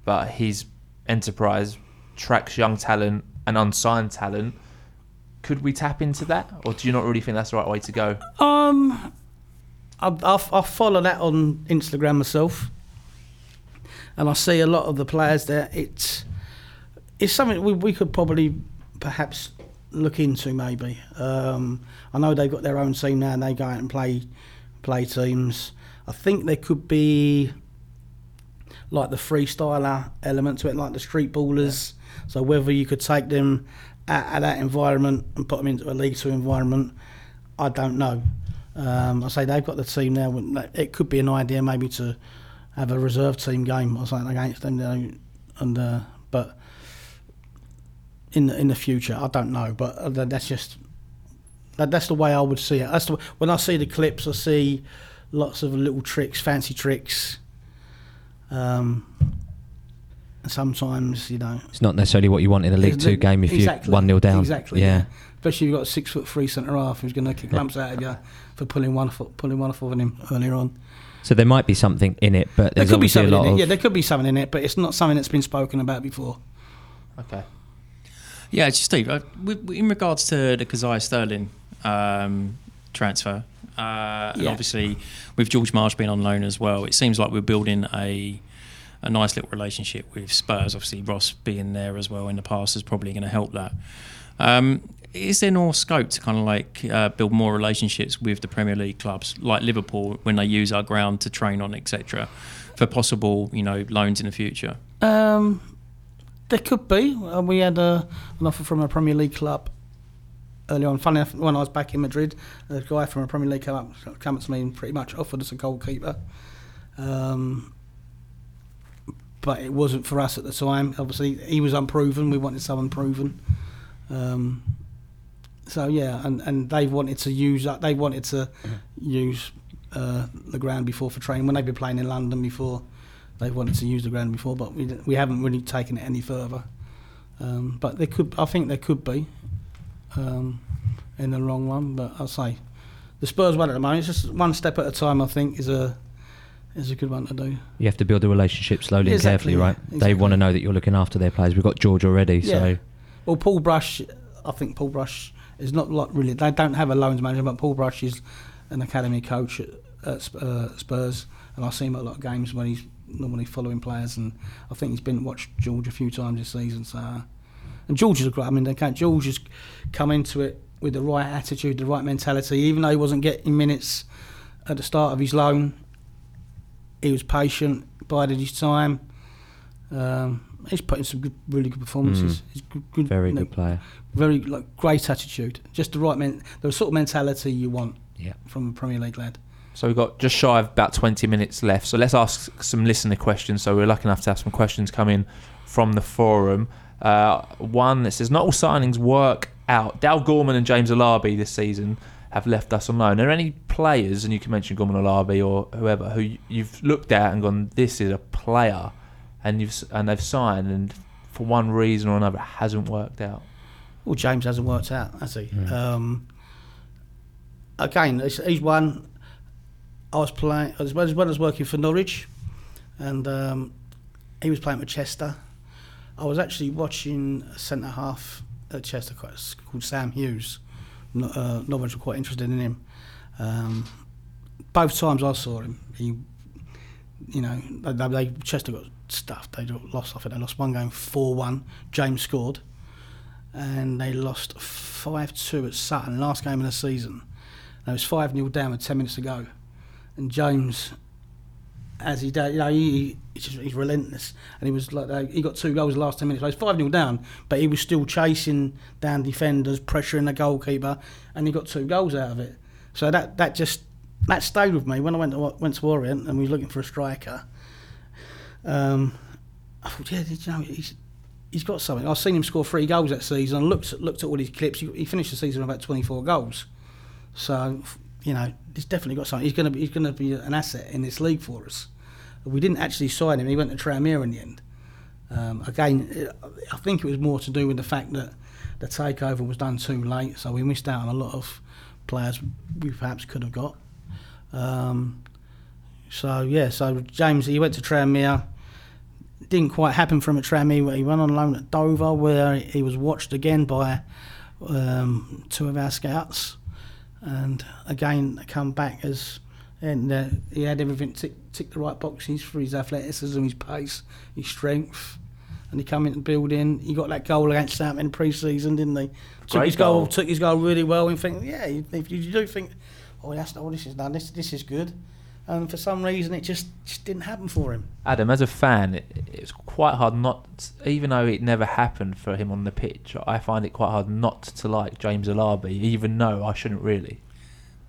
but his enterprise tracks young talent and unsigned talent. Could we tap into that, or do you not really think that's the right way to go? Um, I, I, I follow that on Instagram myself, and I see a lot of the players there. It's it's something we, we could probably perhaps look into maybe. Um, I know they've got their own team now, and they go out and play play teams. I think there could be like the freestyler element to it, like the street ballers. So whether you could take them out of that environment and put them into a League Two environment, I don't know. Um, I say they've got the team now. It could be an idea maybe to have a reserve team game or something against them. You know, and uh, but in the, in the future, I don't know. But uh, that's just that, that's the way I would see it. That's the, when I see the clips, I see lots of little tricks, fancy tricks. Um, sometimes you know It's not necessarily what you want in a League Two game if exactly, you're one 0 down. Exactly. Yeah. Especially if you've got a six foot three centre half who's going to kick lumps out of you for pulling one foot, pulling one foot on him earlier on. So there might be something in it, but There could be obviously a something lot in it. Yeah, there could be something in it, but it's not something that's been spoken about before. Okay. Yeah, it's just Steve. Uh, in regards to the Kazaiah Sterling um, transfer, uh, and obviously with George Marsh being on loan as well, it seems like we're building a a nice little relationship with Spurs. Obviously, Ross being there as well in the past is probably going to help that. Um, is there more scope to kind of like uh, build more relationships with the Premier League clubs, like Liverpool, when they use our ground to train on, etc., for possible you know loans in the future? Um, there could be. Uh, we had uh, an offer from a Premier League club early on. Funny enough, when I was back in Madrid, a guy from a Premier League club came up to me and pretty much offered us a goalkeeper. Um, but it wasn't for us at the time. Obviously, he was unproven. We wanted someone proven. Um, so yeah, and, and they wanted to use that. They wanted to use uh, the ground before for training when they've been playing in London before. they've wanted to use the ground before, but we we haven't really taken it any further. Um, but there could, I think there could be, um, in the long run. But I'll say, the Spurs one at the moment. It's just one step at a time. I think is a is a good one to do. You have to build a relationship slowly Exactly, and carefully, yeah, right? They want to know that you're looking after their players. We've got George already, Yeah. so Well, Paul Brush, I think Paul Brush is not like really. They don't have a loans manager, but Paul Brush is an academy coach at, at uh, Spurs, and I see him at a lot of games when he's normally following players, and I think he's been watched George a few times this season. So, and George is a great. I mean, they can't, George has come into it with the right attitude, the right mentality. Even though he wasn't getting minutes at the start of his loan, he was patient, bided his time. Um, he's putting some good, really good performances. He's good, good, very you know, good player. very like great attitude, just the right men, the sort of mentality you want Yeah. from a Premier League lad. So we've got just shy of about 20 minutes left. So let's ask some listener questions. So we're lucky enough to have some questions come in from the forum. Uh, one that says, Not all signings work out. Dale Gorman and James Alabi this season have left us on loan. Are there any players, and you can mention Gorman Alabi or whoever, who you've looked at and gone, This is a player, and, you've, and they've signed, and for one reason or another, it hasn't worked out? Well, James hasn't worked out, has he? Um, again, he's, he's one. I was playing as well as well as working for Norwich, and um, he was playing for Chester. I was actually watching a centre half at Chester quite- called Sam Hughes. No, uh, Norwich were quite interested in him. Um, both times I saw him, he, you know, they, they, they Chester got stuffed. They lost. I think they lost one game four one. James scored and they lost 5 2 at Sutton, last game of the season. And it was 5 0 down with 10 minutes to go. And James, as he did, you know, he, he's, just, he's relentless. And he was like, he got two goals the last 10 minutes. So was 5 0 down, but he was still chasing down defenders, pressuring the goalkeeper, and he got two goals out of it. So that, that just, that stayed with me. When I went to, went to Orient and we were looking for a striker, um, I thought, yeah, you know, he's, he's got something. I've seen him score three goals that season. I looked looked at all his clips. He, he finished the season with about 24 goals. So, you know, he's definitely got something. He's going to be he's going to be an asset in this league for us. We didn't actually sign him. He went to Tranmere in the end. Um, again, I think it was more to do with the fact that the takeover was done too late, so we missed out on a lot of players we perhaps could have got. Um, so yeah, so James he went to Tranmere didn't quite happen for him at Tranmere. He went on loan at Dover, where he was watched again by um, two of our scouts, and again come back as and uh, he had everything tick, tick the right boxes for his athleticism, his pace, his strength. And he come into the building. He got that goal against Southampton in pre-season, didn't he? Took Great his goal, goal. took his goal really well. And think, yeah, if you do think, oh, that's oh, this is done. This this is good. And for some reason, it just just didn't happen for him. Adam, as a fan, it, it's quite hard not, even though it never happened for him on the pitch, I find it quite hard not to like James Alabi, even though I shouldn't really.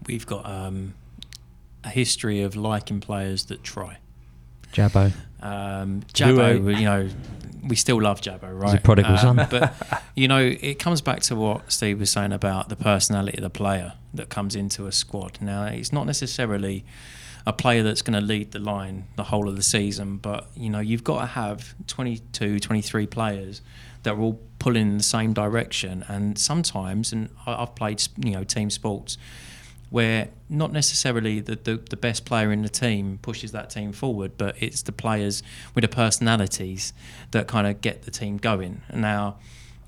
We've got um, a history of liking players that try. Jabbo. Um, Who are- Jabbo, you know, we still love Jabbo, right? He's a prodigal Um, son. but you know, it comes back to what Steve was saying about the personality of the player that comes into a squad. Now, it's not necessarily a player that's going to lead the line the whole of the season, but you know, you've got to have 22, 23 players that are all pulling in the same direction. And sometimes, and I've played, you know, team sports where not necessarily the, the, the best player in the team pushes that team forward, but it's the players with the personalities that kind of get the team going. And now,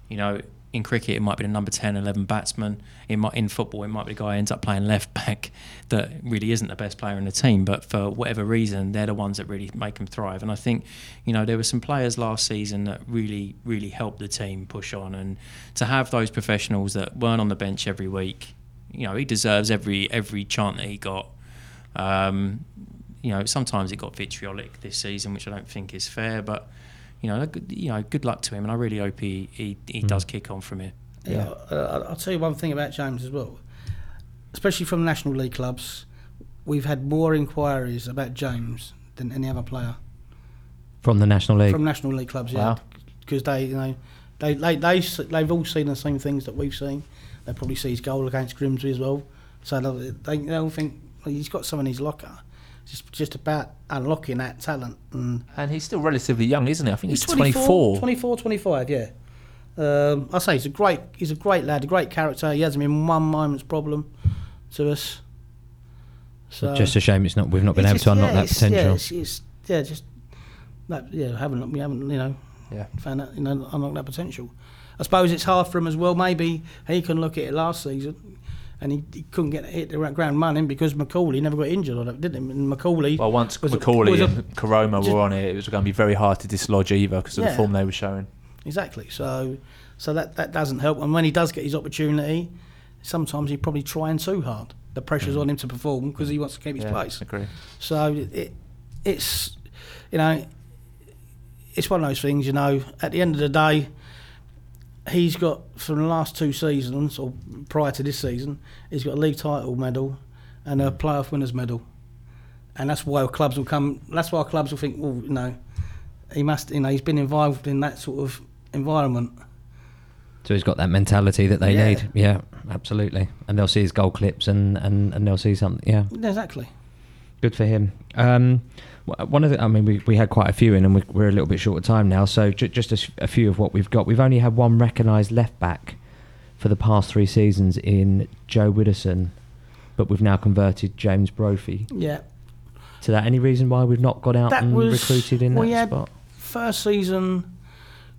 you know, in cricket, it might be the number 10, 11 batsman. In, football, it might be the guy who ends up playing left back that really isn't the best player in the team, but for whatever reason, they're the ones that really make them thrive. And I think, you know, there were some players last season that really, really helped the team push on. And to have those professionals that weren't on the bench every week, you know, he deserves every every chant that he got. Um, you know, sometimes it got vitriolic this season, which I don't think is fair. But you know, good- you know, good luck to him, and I really hope he he, he does kick on from here. Yeah, uh, I'll tell you one thing about James as well, especially from National League clubs. We've had more inquiries about James than any other player From the National League. from National League clubs. Yeah, Wow. because they, you know, they, they they they've all seen the same things that we've seen. They probably see his goal against Grimsby as well, so they they, they all think well, he's got some in his locker. It's just just about unlocking that talent and And he's still relatively young, isn't he? I think he's, 24, 24. 24, 25, yeah. Um, I say he's a great, he's a great lad, a great character. He hasn't been one moment's problem to us. So Just a shame it's not. We've not been able it's to unlock yeah, that it's- potential. Yeah, it's, it's, yeah, just that, yeah, haven't we haven't you know Yeah. found that you know unlocked that potential. I suppose it's hard for him as well. Maybe he can look at it last season, and he, he couldn't get hit the ground running because Macauley never got injured on it, did he? And Macauley, Well, once Was Macauley was a- and Koroma just- were on it, it was going to be very hard to dislodge either because of Yeah. the form they were showing. exactly. So, so that that doesn't help. And when he does get his opportunity, sometimes he's probably trying too hard. The pressure's on him to perform because he wants to keep his Mm. Yeah, place. agree. So it, it's, you know, it's one of those things. You know, at the end of the day, he's got from the last two seasons or prior to this season, he's got a league title medal and a playoff winners medal, and that's why clubs will come. That's why clubs will think, well, you know, he must, you know, he's been involved in that sort of environment. So he's got that mentality that they Yeah. need. Yeah, absolutely. And they'll see his goal clips and, and, and they'll see something. Yeah, Exactly. good for him. Um, one of the, I mean, we, we had quite a few in, and we, we're a little bit short of time now. So ju- just a few of what we've got. We've only had one recognised left back for the past three seasons in Joe Widdowson, but we've now converted James Brophy Yeah. to that. Any reason why we've not got out That and was- recruited in we that had- spot? First season,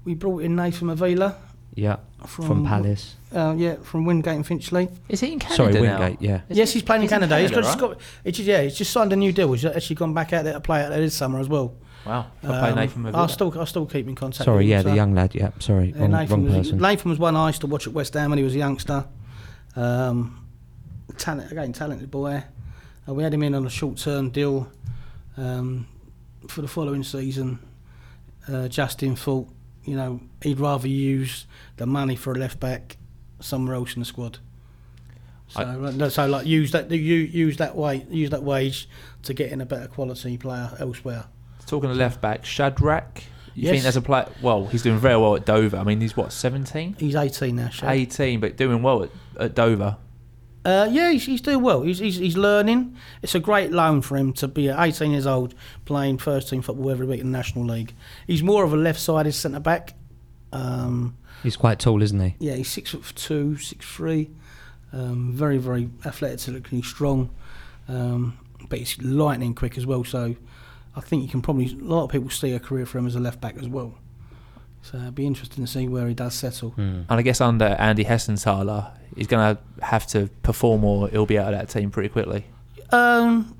we brought in Nathan Avila Yeah, from, from, Palace. Uh, yeah, from Wingate and Finchley. Is he in Canada Sorry, now? Wingate. Yeah. Is yes, he- he's playing in he's in Canada. He's got, Canada, he's got, yeah, he's just signed a new deal. He's actually gone back out there to play out there this summer as well. Wow. I play Um, Nathan I'll still, I'll still keep in contact. Sorry, with him, yeah, so- the young lad. Yeah, sorry, Yeah, wrong, Nathan, wrong was, person. Nathan was one I used to watch at West Ham when he was a youngster. Um, talent again, talented boy. Uh, we had him in on a short-term deal um, for the following season. Uh, Justin thought, you know, he'd rather use the money for a left back somewhere else in the squad. So, uh, so like use that you use that way use that wage to get in a better quality player elsewhere. Talking of left back, Shadrach. You Yes. think there's a player? Well, he's doing very well at Dover. I mean, he's what 17, He's 18 now. Shad. 18, but doing well at, at Dover. Uh, yeah, he's, he's doing well. He's, he's he's learning. It's a great loan for him to be at 18 years old playing first team football every week in the National League. He's more of a left-sided centre back. Um, He's quite tall, isn't he? yeah, he's six foot two, six three. Um, very very athletically strong, um, but he's lightning quick as well. So I think you can probably a lot of people see a career for him as a left back as well. So it'd be interesting to see where he does settle. And I guess under Andy Hessenthaler, he's going to have to perform or he'll be out of that team pretty quickly. Um,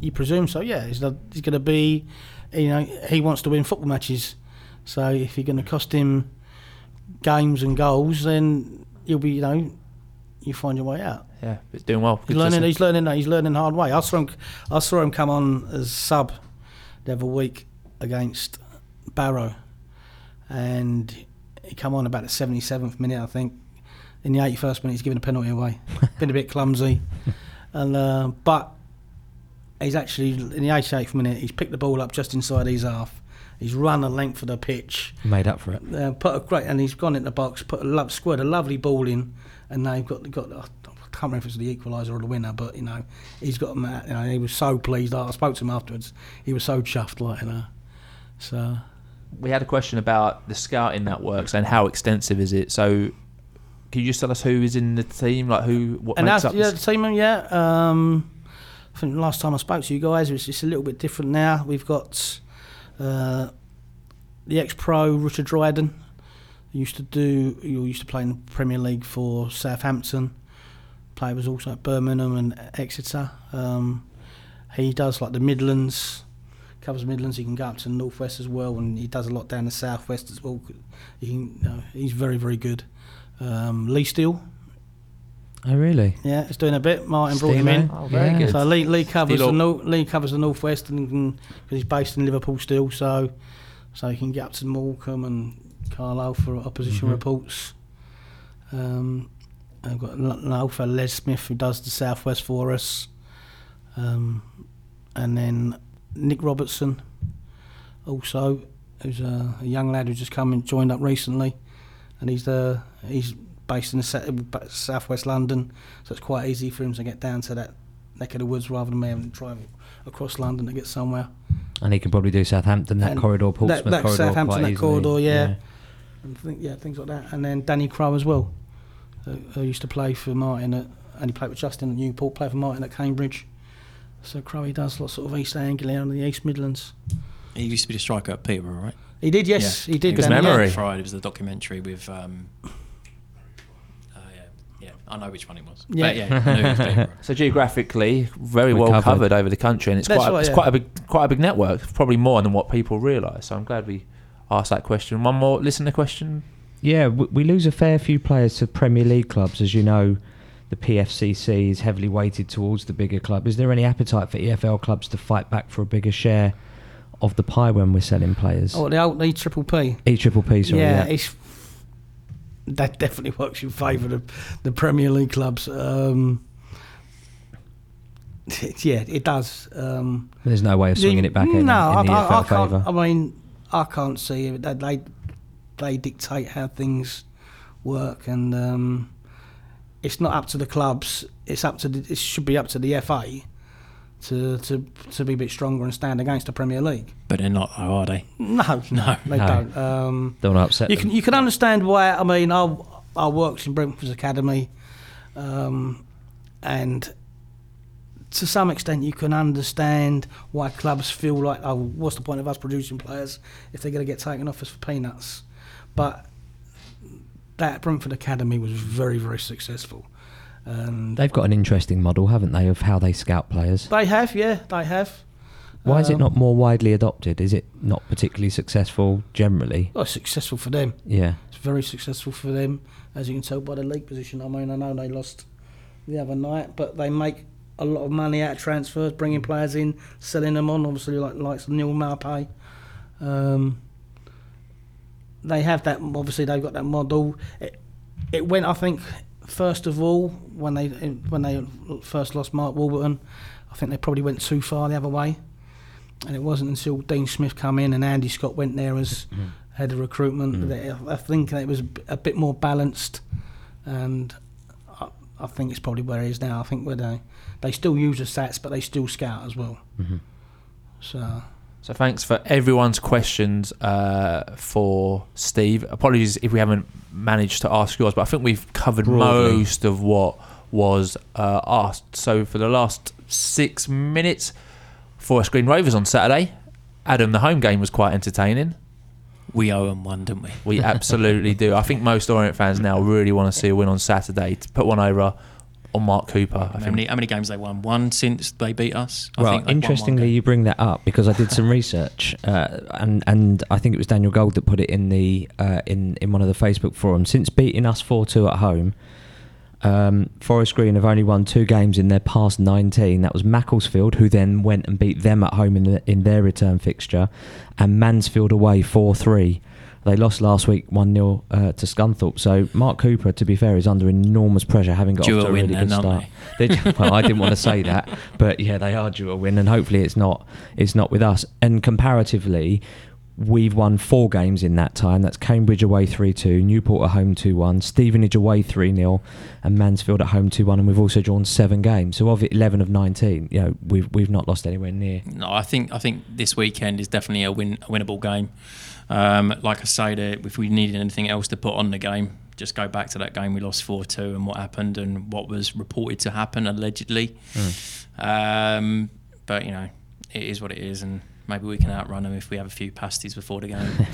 you presume so, yeah. He's, not, he's going to be, you know, he wants to win football matches. So if you're going to cost him games and goals, then you'll be, you know, you find your way out. Yeah, but he's doing well. He's learning. see. He's learning. He's learning the hard way. I saw him. I saw him come on as sub the other week against Barrow, and he come on about the seventy seventh minute, I think. In the eighty first minute, he's given a penalty away. Been a bit clumsy, and uh, but he's actually in the eighty eighth minute. He's picked the ball up just inside his half. He's run the length of the pitch Made up for it. uh, put a great, and he's gone in the box, put a lo- squared a lovely ball in, and they've got got. I can't remember if it's the equaliser or the winner, but you know, he's got. You know, he was so pleased. I spoke to him afterwards. He was so chuffed, like you know. So we had a question about the scouting networks and how extensive is it. So, can you just tell us who is in the team, like who what and makes up? yeah, the team. Yeah, um, I think last time I spoke to you guys, it's just a little bit different now. We've got uh, the ex-pro Richard Dryden. He used to do. He used to play in the Premier League for Southampton. Play was also at Birmingham and Exeter. Um, he does like the Midlands, covers Midlands. He can go up to the northwest as well, and he does a lot down the southwest as well. He can, you know, he's very very good. Um, Lee Steele, Oh, really? yeah, he's doing a bit. Martin brought him in. Oh, very Yeah. good. So Lee, Lee covers Steele. the north, Lee covers the northwest, and because he's based in Liverpool still, so so he can get up to Morecambe and Carlisle for opposition Mhm. reports. Um, I've got an an old Les Smith who does the southwest for us, um, and then Nick Robertson, also who's a, a young lad who's just come and joined up recently, and he's the he's based in the southwest London, so it's quite easy for him to get down to that neck of the woods rather than me having to drive across London to get somewhere. And he can probably do Southampton, that And corridor, Portsmouth that corridor, Southampton, quite that easily. corridor, yeah. And think, yeah, things like that. And then Danny Crow as well, who, who used to play for Martin at, and he played with Justin at Newport, played for Martin at Cambridge. So Crowe does lots sort of East Anglia and the East Midlands. He used to be the striker at Peterborough, right? He did, yes, he did. Good down there. memory. Friday it was the documentary with. Um, uh, yeah, yeah, I know which one it was. Yeah. But yeah, I knew it was So geographically, very We're well covered. covered. over the country, and it's That's quite right, it's yeah. quite a big quite a big network, probably more than what people realise. So I'm glad we asked that question. One more listener question. Yeah, w- we lose a fair few players to Premier League clubs, as you know. The PFCC is heavily weighted towards the bigger club. Is there any appetite for EFL clubs to fight back for a bigger share of the pie when we're selling players? Oh, the old E Triple P. E triple P, sorry. yeah, Yeah, it's that definitely works in favour of the Premier League clubs. Um, yeah, it does. Um, There's no way of swinging it back in, no, in the I, I, I can't. favour. I mean, I can't see it. That they they dictate how things work, and um, it's not up to the clubs. It's up to the, it should be up to the FA to to to be a bit stronger and stand against the Premier League. But they're not, though, are they? No, No. they No. don't. Um, Don't want to upset you them. can you can understand why. I mean, I I worked in Brentford's academy, um, and to some extent, you can understand why clubs feel like, oh, what's the point of us producing players if they're going to get taken off us for peanuts? But that Brentford academy was very very successful, and They've got an interesting model, haven't they, of how they scout players? they have, yeah, they have. Why is it Um, not more widely adopted? Is it not particularly successful generally? Well, successful for them. Yeah. It's very successful for them, as you can tell by the league position. I mean, I know they lost the other night, but they make a lot of money out of transfers, bringing players in, selling them on. Obviously, like like Neal Maupay. Um, they have that. Obviously, they've got that model. It, it went, I think, first of all when they when they first lost Mark Warburton. I think they probably went too far the other way, and it wasn't until Dean Smith come in and Andy Scott went there as mm-hmm. head of recruitment. Mm. that I think it was a bit more balanced, and I, I think it's probably where it is now. I think where they they still use the stats, but they still scout as well. Mm-hmm. So So thanks for everyone's questions uh, for Steve. Apologies if we haven't managed to ask yours, but I think we've covered Broadly. most of what was uh, asked. So for the last six minutes, Forest Green Rovers on Saturday. Adam, the home game was quite entertaining. We owe them one, don't we? We absolutely do. I think most Orient fans now really want to see a win on Saturday to put one over on Mark Cooper. I How think many, how many games they won? One since they beat us. I Well, think they've won one interestingly, you bring that up because I did some research, uh, and and I think it was Daniel Gold that put it in the uh, in in one of the Facebook forums. Since beating us four two at home, um, Forest Green have only won two games in their past nineteen. That was Macclesfield, who then went and beat them at home in the, in their return fixture, and Mansfield away four three. They lost last week 1 0 uh, to Scunthorpe. So, Mark Cooper, to be fair, is under enormous pressure, having got Due off to a really good start. They- well, I didn't want to say that, but yeah, they are due a win, and hopefully it's not it's not with us. And comparatively, we've won four games in that time. That's Cambridge away three two, Newport at home two one, Stevenage away three 0 and Mansfield at home two one. And we've also drawn seven games. So of eleven of nineteen, you know, we've we've not lost anywhere near. No, I think I think this weekend is definitely a win, a winnable game. Um, like I say, that if we needed anything else to put on the game, just go back to that game we lost four two and what happened and what was reported to happen allegedly. Um, but you know, it is what it is, and maybe we can outrun them if we have a few pasties before the game.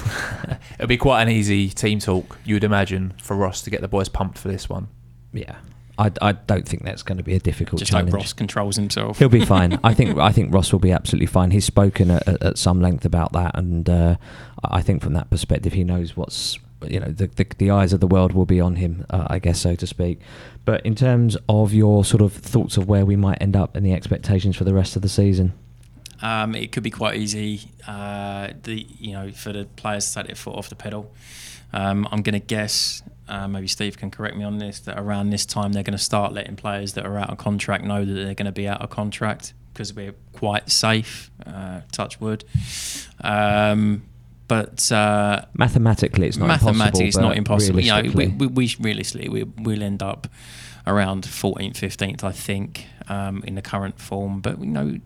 it'll be quite an easy team talk, you would imagine, for Ross to get the boys pumped for this one. Yeah, I, I don't think that's going to be a difficult just challenge. hope Ross controls himself. He'll be fine. I think I think Ross will be absolutely fine. He's spoken at, at, at some length about that, and uh, I think from that perspective, he knows what's you know the the, the eyes of the world will be on him, uh, I guess so to speak. But in terms of your sort of thoughts of where we might end up and the expectations for the rest of the season, Um, it could be quite easy, uh, the you know, for the players to take their foot off the pedal. Um, I'm going to guess, uh, maybe Steve can correct me on this, that around this time they're going to start letting players that are out of contract know that they're going to be out of contract because we're quite safe. Uh, touch wood. Um, but uh, mathematically, it's not impossible. mathematically, it's not impossible. You know, we, realistically- we, we realistically we, we'll end up around 14th, 15th, I think, um, in the current form. But you know,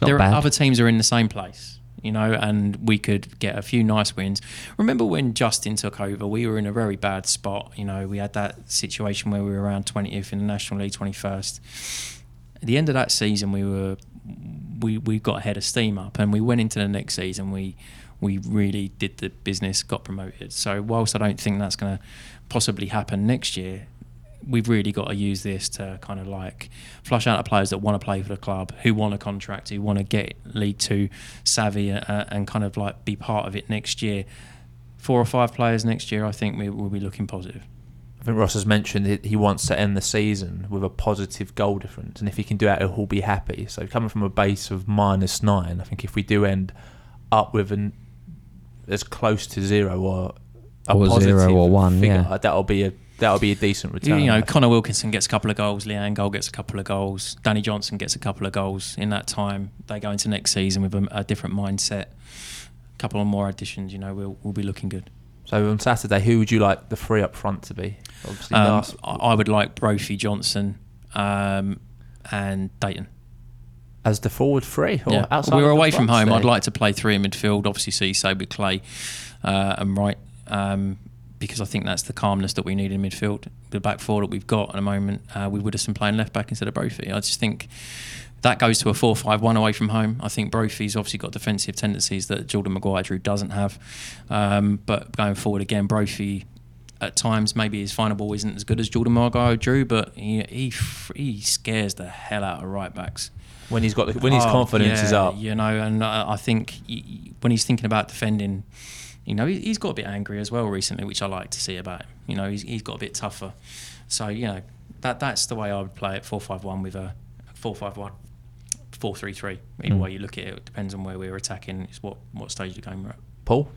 there bad. are other teams are in the same place, you know, and we could get a few nice wins. Remember when Justin took over? We were in a very bad spot. You know, we had that situation where we were around 20th in the National League, 21st. At the end of that season, we were we we got ahead of steam up, and we went into the next season. We we really did the business, got promoted. So whilst I don't think that's going to possibly happen next year, we've really got to use this to kind of like flush out the players that want to play for the club, who want a contract, who want to get League Two savvy, uh, and kind of like be part of it next year. Four or five players next year, I think we will be looking positive. I think Ross has mentioned that he wants to end the season with a positive goal difference, and if he can do that, he'll be happy. So coming from a base of minus nine, I think if we do end up with an as close to zero or a Or positive zero or one, figure, yeah. that'll be a that'll be a decent return. You know, Conor Wilkinson gets a couple of goals, Lee Angol gets a couple of goals, Danny Johnson gets a couple of goals. In that time, they go into next season with a, a different mindset. A couple of more additions, you know, we'll, we'll be looking good. So on Saturday, who would you like the three up front to be? Obviously, Um, last I, I would like Brophy Johnson um, and Dayton. as the forward three. Or Yeah. outside we were away from home. there? I'd like to play three in midfield. Obviously, so with Clay uh, and Wright um, because I think that's the calmness that we need in midfield. The back four that we've got at the moment, uh, we would have been playing left back instead of Brophy. I just think that goes to a 4-5-1 away from home. I think Brophy's obviously got defensive tendencies that Jordan Maguire Drew doesn't have. Um, but going forward again, Brophy at times maybe his final ball isn't as good as Jordan Maguire Drew, but he he, he scares the hell out of right backs. when he's got the, when his Oh, confidence is up. You know, and uh, I think y- when he's thinking about defending, you know, he- he's got a bit angry as well recently, which I like to see about him. You know, he's, he's got a bit tougher. So, you know, that that's the way I would play it 4 5 1 with a 4 5 1, 4 3 3. Either Mm. way you look at it, it depends on where we're attacking, it's what, what stage of the game we're at. Paul,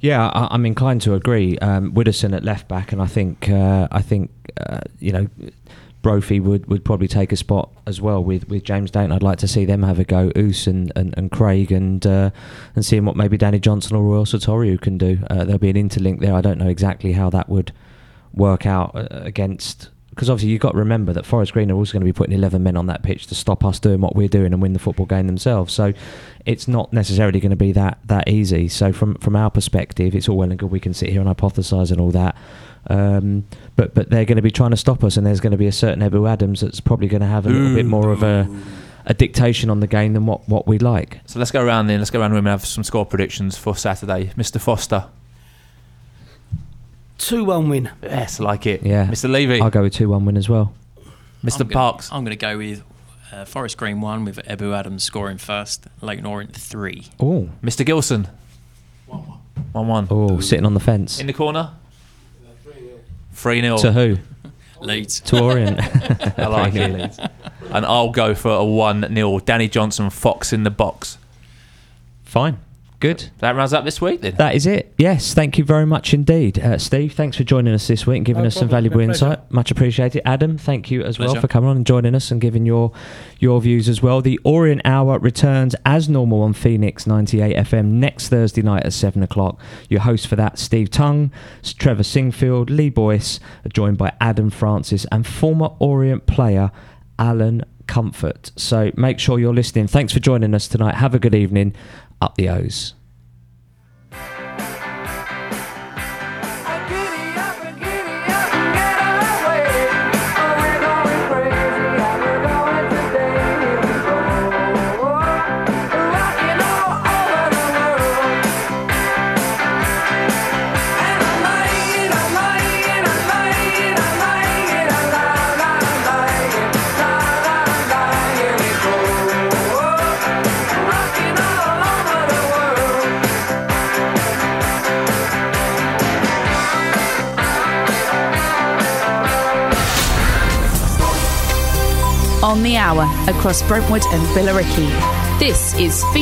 Yeah, I, I'm inclined to agree. Um, Widdowson at left back, and I think uh, I think uh, you know Brophy would, would probably take a spot as well with, with James Dayton. I'd like to see them have a go, Oos and, and, and Craig, and uh, and seeing what maybe Danny Johnson or Ruel Sotiriou can do. Uh, there'll be an interlink there. I don't know exactly how that would work out uh, against. Because obviously you've got to remember that Forest Green are also going to be putting 11 men on that pitch to stop us doing what we're doing and win the football game themselves. So it's not necessarily going to be that that easy. So from from our perspective, it's all well and good we can sit here and hypothesise and all that. Um, but but they're going to be trying to stop us, and there's going to be a certain Ebou Adams that's probably going to have a little bit more of a a dictation on the game than what what we like. so let's go around then. Let's go around the room and have some score predictions for Saturday. Mr. Foster, 2 1 win. yes, I like it. Yeah. Mr. Levy, I'll go with two one win as well. Mr. I'm gonna- Parkes, I'm going to go with uh, Forest Green 1 with Ebou Adams scoring first, Leyton Orient 3. Oh, Mr. Gilson, one-one. oh, sitting on the fence. In the corner, three 0 To who? Leeds. To Orient. I like it. nil. And I'll go for a one 0 Danny Johnson, Fox in the box. Fine. Good. That rounds up this week then. That is it. Yes, thank you very much indeed. Uh, Steve, thanks for joining us this week and giving No us some valuable been a pleasure. insight. Much appreciated. Adam, thank you as well for coming on and joining us and giving your your views as well. The Orient Hour returns as normal on Phoenix 98 FM next Thursday night at 7 o'clock. Your host for that, Steve Tongue, Trevor Singfield, Lee Boyce, joined by Adam Francis and former Orient player Alan Comfort. So make sure you're listening. Thanks for joining us tonight. Have a good evening. Up the O's. On the hour across Brentwood and Billericay. This is Phoenix.